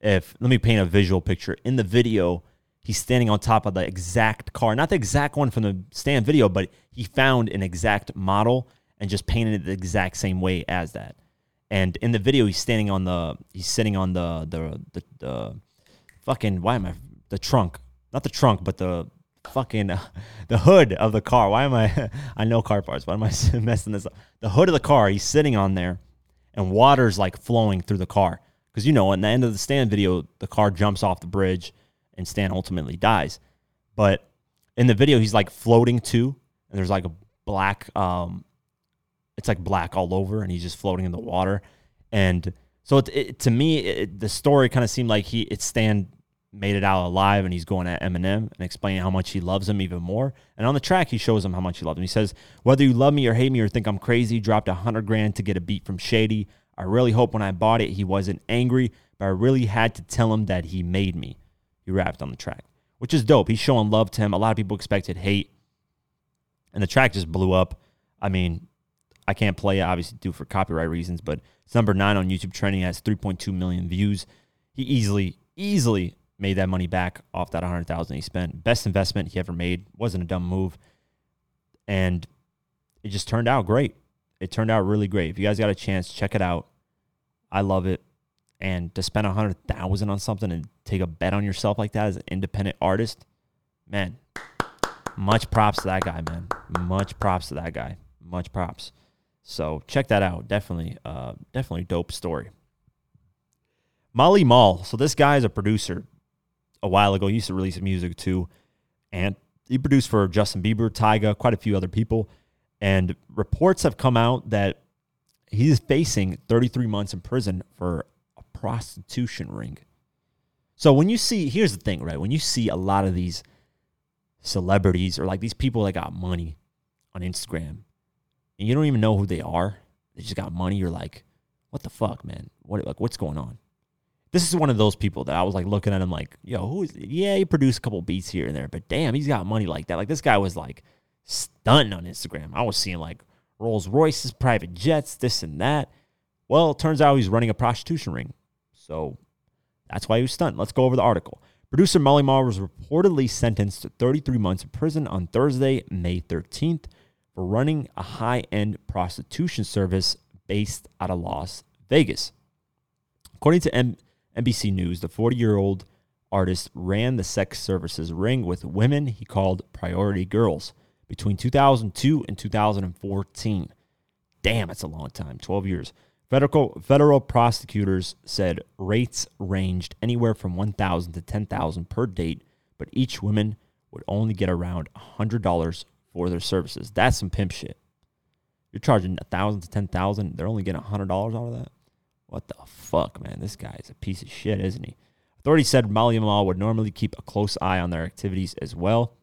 [SPEAKER 1] if let me paint a visual picture. In the video, he's standing on top of the exact car, not the exact one from the Stan video, but he found an exact model and just painted it the exact same way as that. And in the video, he's standing on the he's sitting on the the the, the fucking why am I the trunk, not the trunk, but the fucking uh, the hood of the car. Why am I? I know car parts. Why am I messing this up? The hood of the car. He's sitting on there, and water's like flowing through the car. Because you know, in the end of the Stan video, the car jumps off the bridge, and Stan ultimately dies. But in the video, he's like floating too, and there's like a black, um, it's like black all over, and he's just floating in the water. And so it, it, to me, it, the story kind of seemed like he it's Stan made it out alive and he's going at Eminem and explaining how much he loves him even more. And on the track, he shows him how much he loves him. He says, Whether you love me or hate me or think I'm crazy, dropped a hundred grand to get a beat from Shady. I really hope when I bought it, he wasn't angry, but I really had to tell him that he made me. He rapped on the track, which is dope. He's showing love to him. A lot of people expected hate, and the track just blew up. I mean, I can't play it, obviously, due for copyright reasons, but it's number nine on YouTube trending. Has 3.2 million views. He easily, easily made that money back off that 100,000 he spent. Best investment he ever made. Wasn't a dumb move. And it just turned out great. It turned out really great. If you guys got a chance, check it out. I love it. And to spend a 100,000 on something and take a bet on yourself like that as an independent artist, man, much props to that guy, man. Much props to that guy. Much props. So check that out. Definitely, uh, definitely dope story. Mally Mall. So this guy is a producer a while ago. He used to release music too, and he produced for Justin Bieber, Tyga, quite a few other people. And reports have come out that he's facing 33 months in prison for a prostitution ring. So when you see, here's the thing, right? When you see a lot of these celebrities or like these people that got money on Instagram, and you don't even know who they are, they just got money. You're like, what the fuck, man? What like what's going on? this is one of those people that I was like looking at him like, yo, who is? Yeah, he produced a couple beats here and there, but damn, he's got money like that. Like this guy was like stunting on Instagram. I was seeing like Rolls Royces, private jets, this and that. Well, it turns out he's running a prostitution ring, so that's why he was stunned. Let's go over the article. Producer Mally Mall was reportedly sentenced to 33 months in prison on Thursday, May 13th, for running a high-end prostitution service based out of Las Vegas. According to M- NBC News, the 40 year old artist ran the sex services ring with women he called priority girls between 2002 and 2014. Damn, it's a long time 12 years. Federal, federal prosecutors said rates ranged anywhere from 1000 to 10000 per date, but each woman would only get around $100 for their services. That's some pimp shit. You're charging a 1000 to 10000 they're only getting a $100 out of that? What the fuck, man? This guy is a piece of shit, isn't he? Authorities said Marley Marl would normally keep a close eye on their activities as well.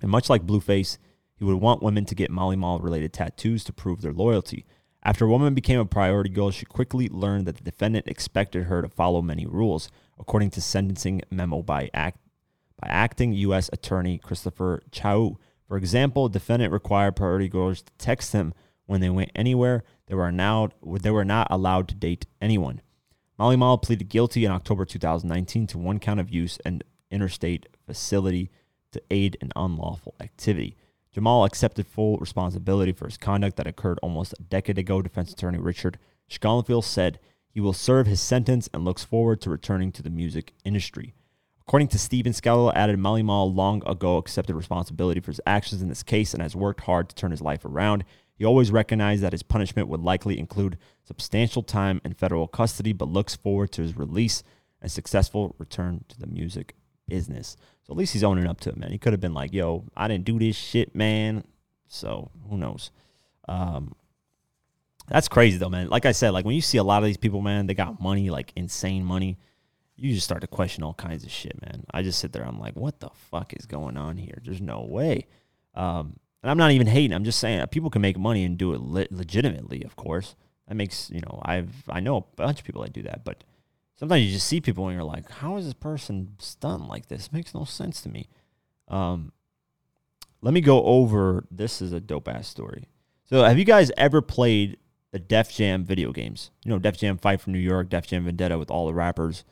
[SPEAKER 1] And much like Blueface, He would want women to get Mally Mall related tattoos to prove their loyalty. After a woman became a priority girl, she quickly learned that the defendant expected her to follow many rules, according to sentencing memo by act by acting U.S. Attorney Christopher Chiou. For example, defendant required priority girls to text him when they went anywhere. They were now they were not allowed to date anyone. Mally Mall pleaded guilty in October 2019 to one count of use an interstate facility to aid in unlawful activity. Jamal accepted full responsibility for his conduct that occurred almost a decade ago. Defense attorney Richard Schonfeld said he will serve his sentence and looks forward to returning to the music industry. According to Stephen Scallo, added Mally Mall long ago accepted responsibility for his actions in this case and has worked hard to turn his life around. He always recognized that his punishment would likely include substantial time in federal custody, but looks forward to his release and successful return to the music business. So at least he's owning up to it, man. He could have been like, yo, I didn't do this shit, man. So who knows? Um, that's crazy though, man. Like I said, like when you see a lot of these people, man, they got money, like insane money. You just start to question all kinds of shit, man. I just sit there, I'm like, what the fuck is going on here? There's no way. Um, and I'm not even hating. I'm just saying people can make money and do it le- legitimately. Of course, that makes you know I've I know a bunch of people that do that, but sometimes you just see people and you're like, how is this person stunned like this? It makes no sense to me. Um, let me go over. This is a dope ass story. So, have you guys ever played the Def Jam video games? You know, Def Jam Fight from New York, Def Jam Vendetta with all the rappers,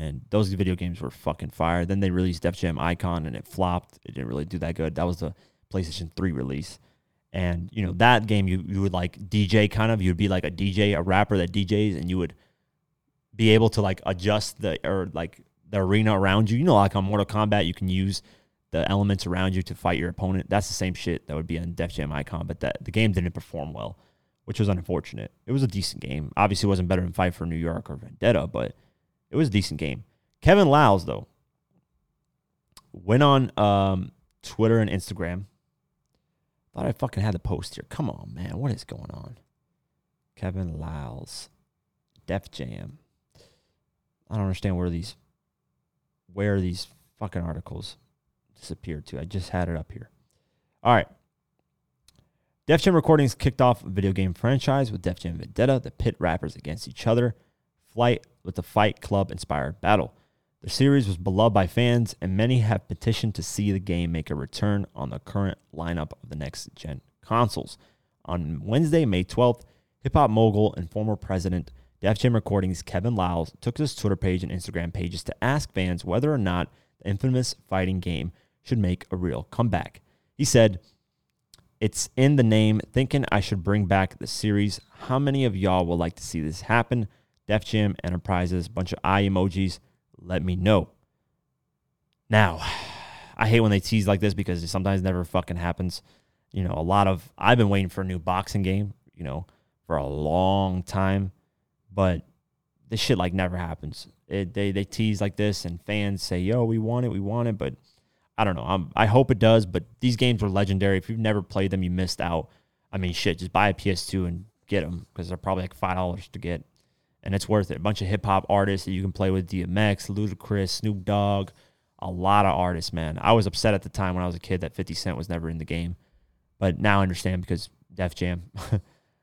[SPEAKER 1] and those video games were fucking fire. Then they released Def Jam Icon, and it flopped. It didn't really do that good. That was the PlayStation 3 release. And, you know, that game you, you would like DJ kind of, you'd be like a DJ, a rapper that DJs, and you would be able to like adjust the or like the arena around you. You know, like on Mortal Kombat, you can use the elements around you to fight your opponent. That's the same shit that would be on Def Jam Icon, but that the game didn't perform well, which was unfortunate. It was a decent game. Obviously, it wasn't better than Fight for New York or Vendetta, but it was a decent game. Kevin Liles though went on um, Twitter and Instagram Thought I fucking had the post here. Come on, man. What is going on? Kevin Liles. Def Jam. I don't understand where these where these fucking articles disappeared to. I just had it up here. All right. Def Jam Recordings kicked off a video game franchise with Def Jam Vendetta, the pit rappers against each other, Flight with the Fight Club inspired battle. The series was beloved by fans, and many have petitioned to see the game make a return on the current lineup of the next gen consoles. On Wednesday, May 12th, hip hop mogul and former president Def Jam Recordings Kevin Liles took to his Twitter page and Instagram pages to ask fans whether or not the infamous fighting game should make a real comeback. He said, It's in the name, thinking I should bring back the series. How many of y'all would like to see this happen? Def Jam Enterprises, bunch of eye emojis let me know. Now, I hate when they tease like this because it sometimes never fucking happens. You know, a lot of I've been waiting for a new boxing game, you know, for a long time, but this shit like never happens. It, they they tease like this, and fans say, "Yo, we want it, we want it," but I don't know. I'm, I hope it does, but these games were legendary. If you've never played them, you missed out. I mean, shit, just buy a PS2 and get them because they're probably like five dollars to get and it's worth it. A bunch of hip hop artists that you can play with DMX, Ludacris, Snoop Dogg, a lot of artists, man. I was upset at the time when I was a kid that 50 Cent was never in the game, but now I understand because Def Jam.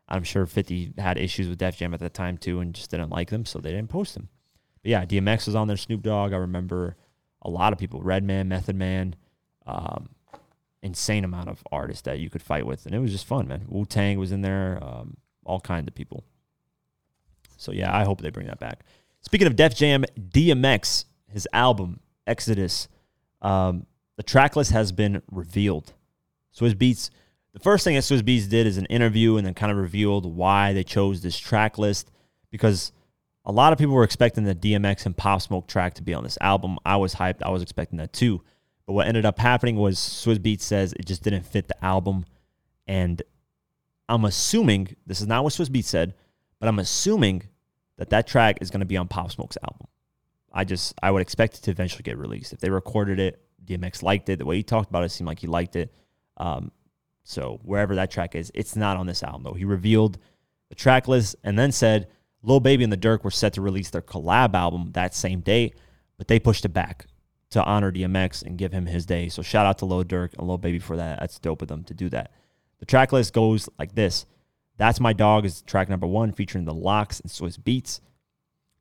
[SPEAKER 1] I'm sure 50 had issues with Def Jam at that time too and just didn't like them, so they didn't post them. But yeah, DMX was on there, Snoop Dogg. I remember a lot of people, Redman, Method Man, um, insane amount of artists that you could fight with, and it was just fun, man. Wu Tang was in there, um, all kinds of people. So yeah, I hope they bring that back. Speaking of Def Jam, DMX, his album Exodus, um, the track list has been revealed. Swizz Beatz. the first thing that Swizz Beatz did is an interview and then kind of revealed why they chose this track list because a lot of people were expecting the DMX and Pop Smoke track to be on this album. I was hyped. I was expecting that too. But what ended up happening was Swizz Beatz says it just didn't fit the album. And I'm assuming, this is not what Swizz Beatz said, but I'm assuming that that track is going to be on Pop Smoke's album. I just I would expect it to eventually get released. If they recorded it, DMX liked it. The way he talked about it seemed like he liked it. Um, so wherever that track is, it's not on this album though. He revealed the track list and then said Lil Baby and the Durk were set to release their collab album that same day, but they pushed it back. to honor DMX and give him his day. So shout out to Lil Durk and Lil Baby for that. That's dope of them to do that. The track list goes like this. That's My Dog is track number one, featuring the LOX and Swizz Beatz.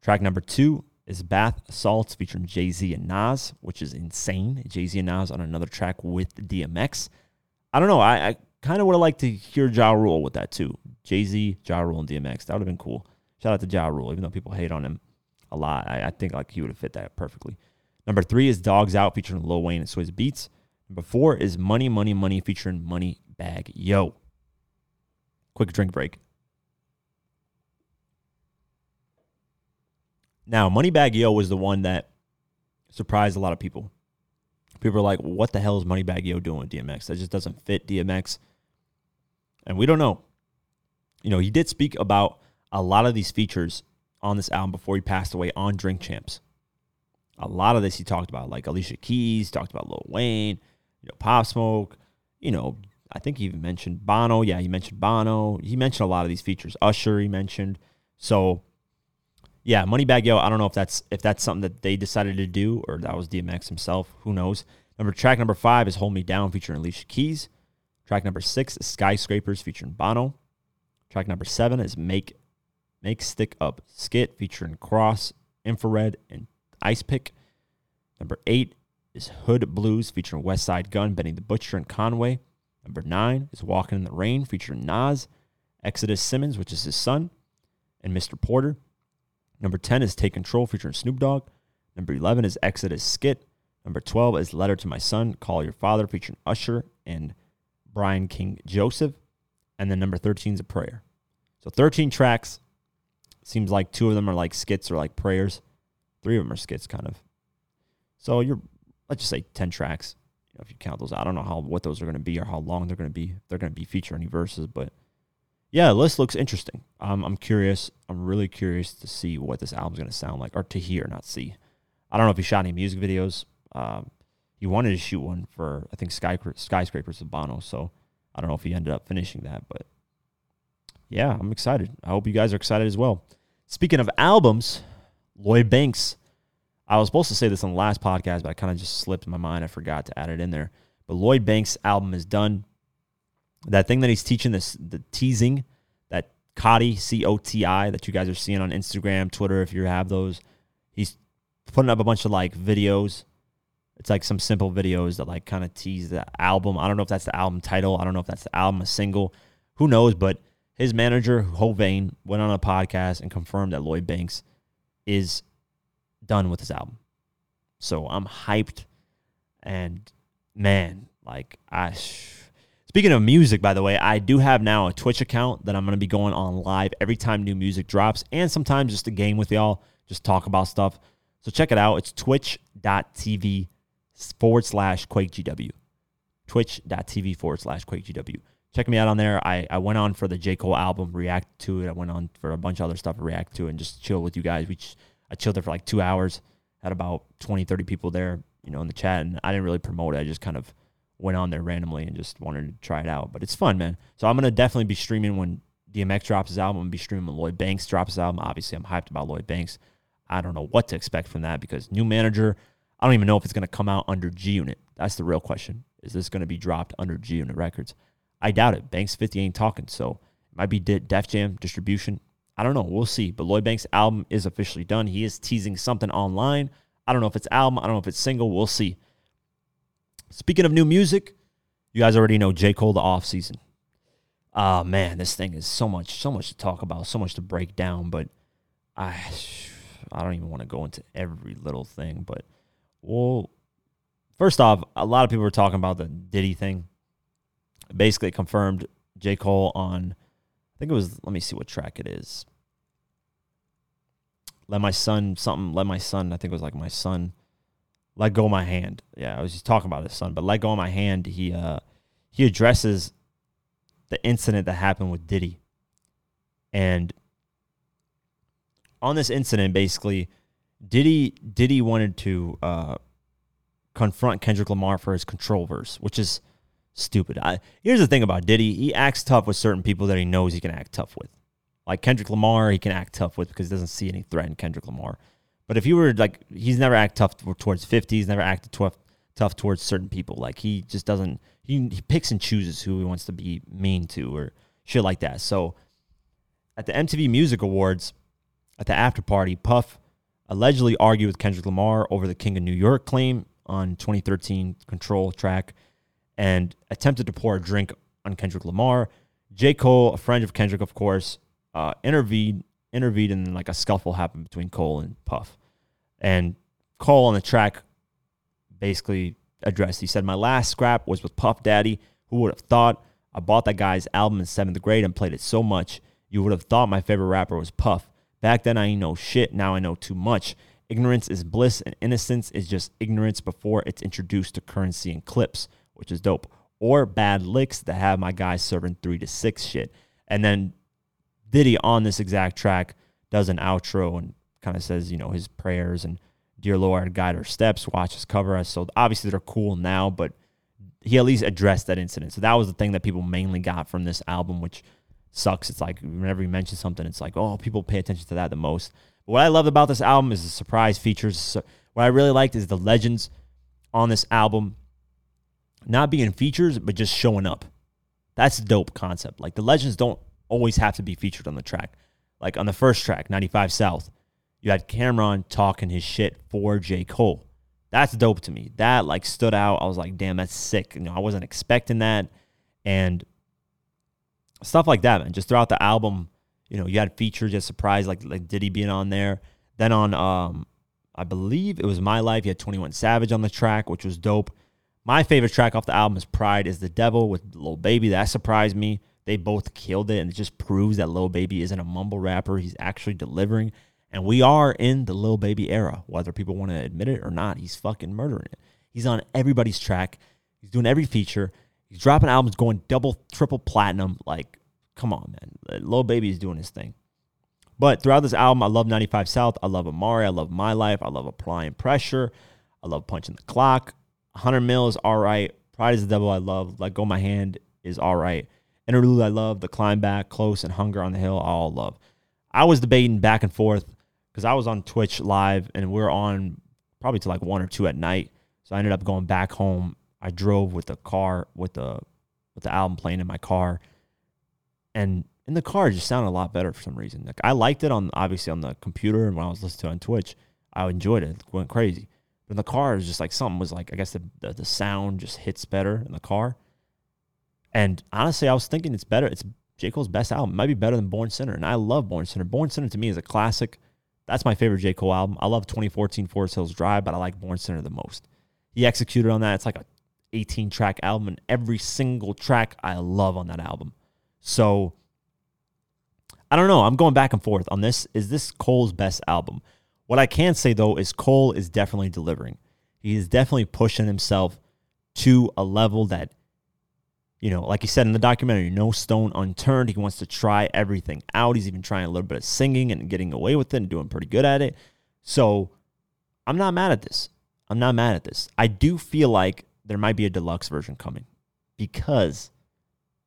[SPEAKER 1] Track number two is Bath Salts featuring Jay Z and Nas, which is insane. Jay Z and Nas on another track with DMX. I don't know. I, I kind of would have liked to hear Ja Rule with that too. Jay Z, Ja Rule, and DMX. That would have been cool. Shout out to Ja Rule, even though people hate on him a lot. I, I think like he would have fit that perfectly. Number three is Dogs Out featuring Lil Wayne and Swizz Beatz. Number four is Money, Money, Money featuring Money Bag Yo. Quick drink break. Now, Moneybagg Yo was the one that surprised a lot of people. People are like, what the hell is Moneybagg Yo doing with DMX? That just doesn't fit DMX. And we don't know. You know, he did speak about a lot of these features on this album before he passed away on Drink Champs. A lot of this he talked about, like Alicia Keys, talked about Lil Wayne, you know, Pop Smoke, you know, I think he even mentioned Bono. Yeah, he mentioned Bono. He mentioned a lot of these features. Usher, he mentioned. So, yeah, Moneybagg Yo. I don't know if that's if that's something that they decided to do or that was DMX himself. Who knows? Number track number five is "Hold Me Down" featuring Alicia Keys. Track number six is "Skyscrapers" featuring Bono. Track number seven is "Make Make Stick Up" skit featuring Cross, Infrared, and Ice Pick. Number eight is "Hood Blues" featuring Westside Gunn, Benny the Butcher, and Conway. Number nine is Walking in the Rain featuring Nas, Exodus Simmons, which is his son, and Mr. Porter. Number 10 is Take Control featuring Snoop Dogg. Number 11 is Exodus Skit. Number 12 is Letter to My Son, Call Your Father featuring Usher and Brian King Joseph. And then number 13 is a prayer. So 13 tracks. Seems like two of them are like skits or like prayers. Three of them are skits, kind of. So you're, let's just say 10 tracks know, if you count those, I don't know how what those are going to be or how long they're going to be. They're going to be feature any verses, but yeah, list looks interesting. Um, I'm curious. I'm really curious to see what this album's going to sound like, or to hear, not see. I don't know if he shot any music videos. Um, he wanted to shoot one for I think Sky, skyscrapers of Bono, so I don't know if he ended up finishing that, but yeah, I'm excited. I hope you guys are excited as well. Speaking of albums, Lloyd Banks I was supposed to say this on the last podcast, but I kind of just slipped my mind. I forgot to add it in there. But Lloyd Banks' album is done. That thing that he's teaching this, the teasing, that Coti C O T I that you guys are seeing on Instagram, Twitter, if you have those. He's putting up a bunch of like videos. It's like some simple videos that like kind of tease the album. I don't know if that's the album title. I don't know if that's the album, a single. Who knows? But his manager, Hovain, went on a podcast and confirmed that Lloyd Banks is done with this album. So I'm hyped. And man, like I Speaking of music, by the way, I do have now a Twitch account that I'm going to be going on live every time new music drops and sometimes just a game with y'all, just talk about stuff. So check it out. It's twitch.tv forward slash QuakeGW. Twitch.tv forward slash QuakeGW. Check me out on there. I, I went on for the J. Cole album, react to it. I went on for a bunch of other stuff, react to it, and just chill with you guys. We I chilled there for like two hours, had about 20, 30 people there, you know, in the chat. And I didn't really promote it. I just kind of went on there randomly and just wanted to try it out. But it's fun, man. So I'm going to definitely be streaming when DMX drops his album. I'm be streaming when Lloyd Banks drops his album. Obviously, I'm hyped about Lloyd Banks. I don't know what to expect from that because new manager, I don't even know if it's going to come out under G Unit. That's the real question. Is this going to be dropped under G Unit Records? I doubt it. Banks 50 ain't talking. So it might be Def Jam distribution. I don't know. We'll see. But Lloyd Banks' album is officially done. He is teasing something online. I don't know if it's album. I don't know if it's single. We'll see. Speaking of new music, you guys already know J. Cole the off season. Ah, uh, man, this thing is so much, so much to talk about, so much to break down. But I, I don't even want to go into every little thing. But well, first off, a lot of people were talking about the Diddy thing. Basically, confirmed J. Cole on I think it was, let me see what track it is. Let my son, something, let my son, I think it was like my son, let go of my hand. Yeah, I was just talking about his son, but let go of my hand. He, uh, he addresses the incident that happened with Diddy. And on this incident, basically, Diddy, Diddy wanted to, uh, confront Kendrick Lamar for his control verse, which is, stupid. I, here's the thing about Diddy: he acts tough with certain people that he knows he can act tough with. Like Kendrick Lamar, he can act tough with because he doesn't see any threat in Kendrick Lamar. But if you were like, he's never act tough towards 50. He's never acted tough, tough towards certain people. Like he just doesn't, he, he picks and chooses who he wants to be mean to or shit like that. So at the MTV Music Awards, at the after party, Puff allegedly argued with Kendrick Lamar over the King of New York claim on 2013 Control track and attempted to pour a drink on Kendrick Lamar. J. Cole, a friend of Kendrick, of course, uh, intervened intervened and like a scuffle happened between Cole and Puff. And Cole on the track basically addressed. He said, My last scrap was with Puff Daddy. Who would have thought? I bought that guy's album in seventh grade and played it so much. You would have thought my favorite rapper was Puff. Back then, I didn't know shit. Now I know too much. Ignorance is bliss, and innocence is just ignorance before it's introduced to currency and clips, which is dope. Or bad licks that have my guys serving three to six shit. And then Diddy on this exact track does an outro and kind of says, you know, his prayers and dear Lord, guide our steps, watch us, cover us. So obviously they're cool now, but he at least addressed that incident. So that was the thing that people mainly got from this album, which sucks. It's like whenever you mention something, it's like, oh, people pay attention to that the most. But what I love about this album is the surprise features. What I really liked is the legends on this album not being features, but just showing up. That's dope concept. Like the legends don't always have to be featured on the track. Like on the first track, 95 South, you had Cam'ron talking his shit for J. Cole. That's dope to me. That like stood out. I was like, damn, that's sick. You know, I wasn't expecting that. And stuff like that, man. Just throughout the album, you know, you had features, just surprise, like like Diddy being on there. Then on um, I believe it was My Life, you had 21 Savage on the track, which was dope. My favorite track off the album is Pride is the Devil with Lil Baby. That surprised me. They both killed it, and it just proves that Lil Baby isn't a mumble rapper. He's actually delivering. And we are in the Lil Baby era, whether people want to admit it or not. He's fucking murdering it. He's on everybody's track. He's doing every feature. He's dropping albums going double, triple platinum. Like, come on, man. Lil Baby is doing his thing. But throughout this album, I love 95 South. I love Amiri. I love My Life. I love Applying Pressure. I love Punching the Clock. 100 Mil is all right. Pride is the Devil I love. Let Go My Hand is all right. Interlude I love, the climb back, close, and hunger on the hill, all love. I was debating back and forth because I was on Twitch live and we are on probably to like one or two at night. So I ended up going back home. I drove with the car with the with the album playing in my car, and in the car it just sounded a lot better for some reason. Like I liked it on obviously on the computer and when I was listening to it on Twitch, I enjoyed it. It went crazy. But in the car, was just like something was like I guess the, the, the sound just hits better in the car. And honestly, I was thinking it's better. It's J. Cole's best album. It might be better than Born Sinner. And I love Born Sinner. Born Sinner to me is a classic. That's my favorite J. Cole album. I love 2014 Forest Hills Drive, but I like Born Sinner the most. He executed on that. It's like a 18 track album, and every single track I love on that album. So I don't know. I'm going back and forth on this. Is this Cole's best album? What I can say though is Cole is definitely delivering. He is definitely pushing himself to a level that you know, like he said in the documentary, no stone unturned. He wants to try everything out. He's even trying a little bit of singing and getting away with it and doing pretty good at it. So I'm not mad at this. I'm not mad at this. I do feel like there might be a deluxe version coming because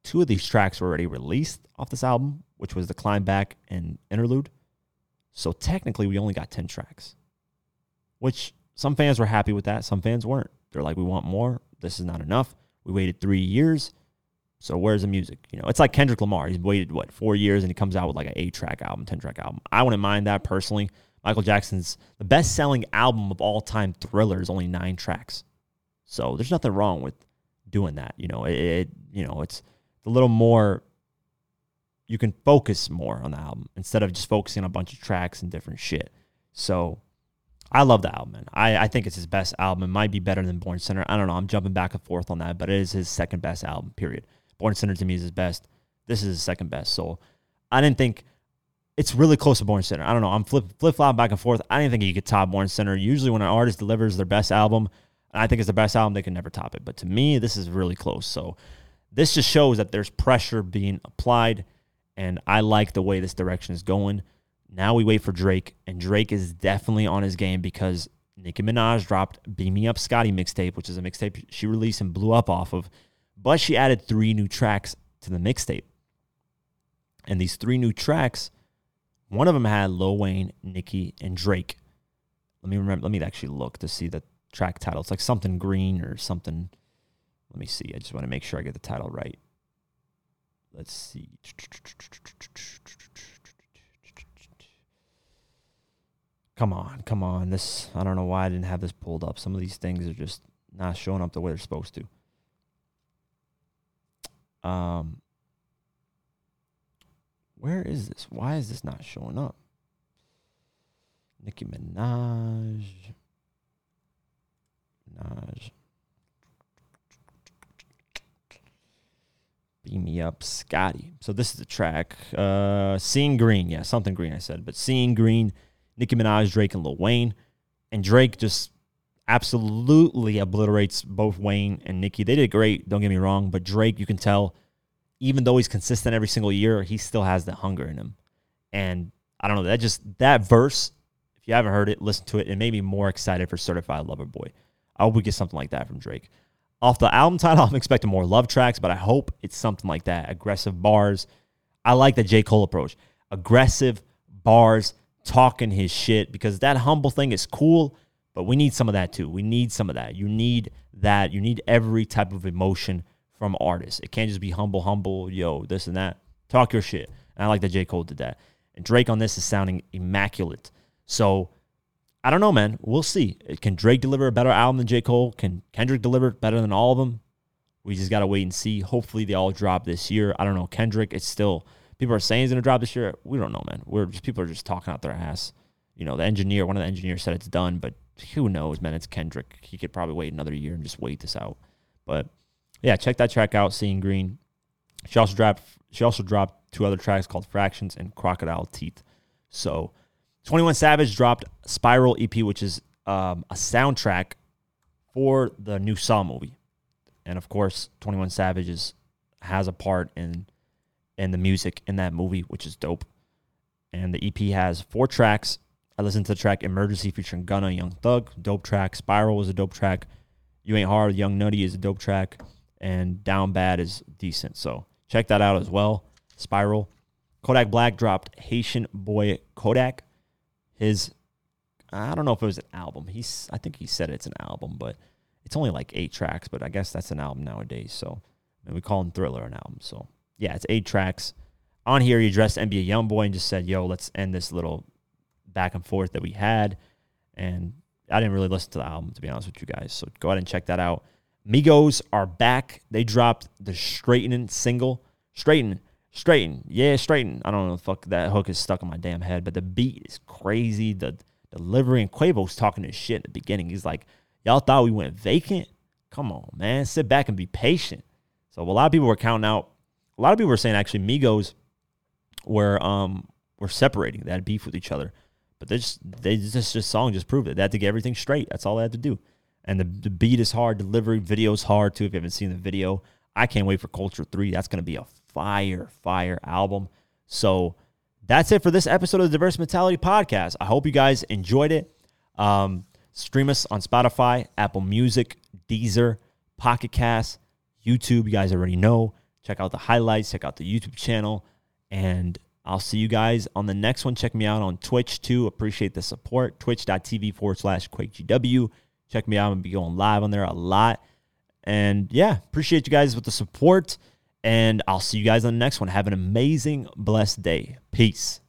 [SPEAKER 1] two of these tracks were already released off this album, which was the Climb Back and Interlude. So technically, we only got 10 tracks, which some fans were happy with that. Some fans weren't. They're like, we want more. This is not enough. We waited three years. So where's the music? You know, it's like Kendrick Lamar. He's waited what four years and he comes out with like an eight track album, ten track album. I wouldn't mind that personally. Michael Jackson's the best selling album of all time, Thriller, is only nine tracks. So there's nothing wrong with doing that. You know, it, it you know it's a little more. You can focus more on the album instead of just focusing on a bunch of tracks and different shit. So I love the album, man. I, I think it's his best album. It might be better than Born Sinner. I don't know. I'm jumping back and forth on that, but it is his second best album, period. Born Sinner to me is his best. This is his second best. So I didn't think it's really close to Born Sinner. I don't know. I'm flip flip flop back and forth. I didn't think he could top Born Sinner. Usually when an artist delivers their best album, I think it's the best album, they can never top it. But to me, this is really close. So this just shows that there's pressure being applied, and I like the way this direction is going. Now we wait for Drake, and Drake is definitely on his game because Nicki Minaj dropped Beam Me Up Scotty mixtape, which is a mixtape she released and blew up off of but she added three new tracks to the mixtape. And these three new tracks, one of them had Lil Wayne, Nicki, and Drake. let me remember. Let me actually look to see the track title. It's like something green or something. Let me see. I just want to make sure I get the title right. Let's see. Come on, come on. This I don't know why I didn't have this pulled up. Some of these things are just not showing up the way they're supposed to. Um where is this? Why is this not showing up? Nicki Minaj. Minaj. Beam me up, Scotty. So this is the track. Uh Seeing Green. Yeah, something green I said. But Seeing Green, Nicki Minaj, Drake, and Lil Wayne. And Drake just absolutely obliterates both Wayne and Nicki. They did great, don't get me wrong. But Drake, you can tell even though he's consistent every single year, he still has the hunger in him. And I don't know, that just that verse, if you haven't heard it, listen to it. It made me more excited for Certified Lover Boy. I hope we get something like that from Drake. Off the album title, I'm expecting more love tracks, but I hope it's something like that. Aggressive bars. I like the J. Cole approach. Aggressive bars, talking his shit, because that humble thing is cool, but we need some of that too. We need some of that. You need that. You need every type of emotion from artists. It can't just be humble, humble, yo, this and that. Talk your shit. And I like that J. Cole did that. And Drake on this is sounding immaculate. So I don't know, man. We'll see. Can Drake deliver a better album than J. Cole? Can Kendrick deliver better than all of them? We just got to wait and see. Hopefully they all drop this year. I don't know. Kendrick, it's still, people are saying he's going to drop this year. We don't know, man. We're just, people are just talking out their ass. You know, the engineer, one of the engineers said it's done, but who knows, man? It's Kendrick. He could probably wait another year and just wait this out. But yeah, check that track out, Seeing Green. She also dropped she also dropped two other tracks called Fractions and Crocodile Teeth. So 21 Savage dropped Spiral EP, which is um, a soundtrack for the new Saw movie. And of course, 21 Savage is, has a part in in the music in that movie, which is dope. And the EP has four tracks. I listened to the track Emergency featuring Gunna Young Thug, dope track. Spiral was a dope track. You Ain't Hard, Young Nudy is a dope track and Down Bad is decent. So check that out as well. Spiral. Kodak Black dropped Haitian Boy Kodak. His, I don't know if it was an album. He's, I think he said it's an album, but it's only like eight tracks. But I guess that's an album nowadays. So and we call him Thriller an album. So yeah, it's eight tracks. On here, he addressed NBA YoungBoy and just said, "Yo, let's end this little back and forth that we had." And I didn't really listen to the album to be honest with you guys. So go ahead and check that out. Migos are back. They dropped the Straightening single. Straighten, straighten, yeah, straighten. I don't know the fuck that hook is stuck in my damn head, but the beat is crazy. The delivery and Quavo's talking this shit at the beginning. He's like, "Y'all thought we went vacant? Come on, man, sit back and be patient." So a lot of people were counting out. A lot of people were saying actually Migos were um were separating. They had beef with each other, but they just they just this song just proved it. They had to get everything straight. That's all they had to do and the, the beat is hard. Delivery video is hard too. If you haven't seen the video, I can't wait for Culture Three. That's to be a fire, fire album. So that's it for this episode of the Diverse Mentality Podcast. I hope you guys enjoyed it. Um, stream us on Spotify, Apple Music, Deezer, Pocket Cast, YouTube. You guys already know. Check out the highlights. Check out the YouTube channel, and I'll see you guys on the next one. Check me out on Twitch too. Appreciate the support. Twitch.tv forward slash QuakeGW. Check me out. I'm going to be going live on there a lot. And yeah, appreciate you guys with the support. And I'll see you guys on the next one. Have an amazing, blessed day. Peace.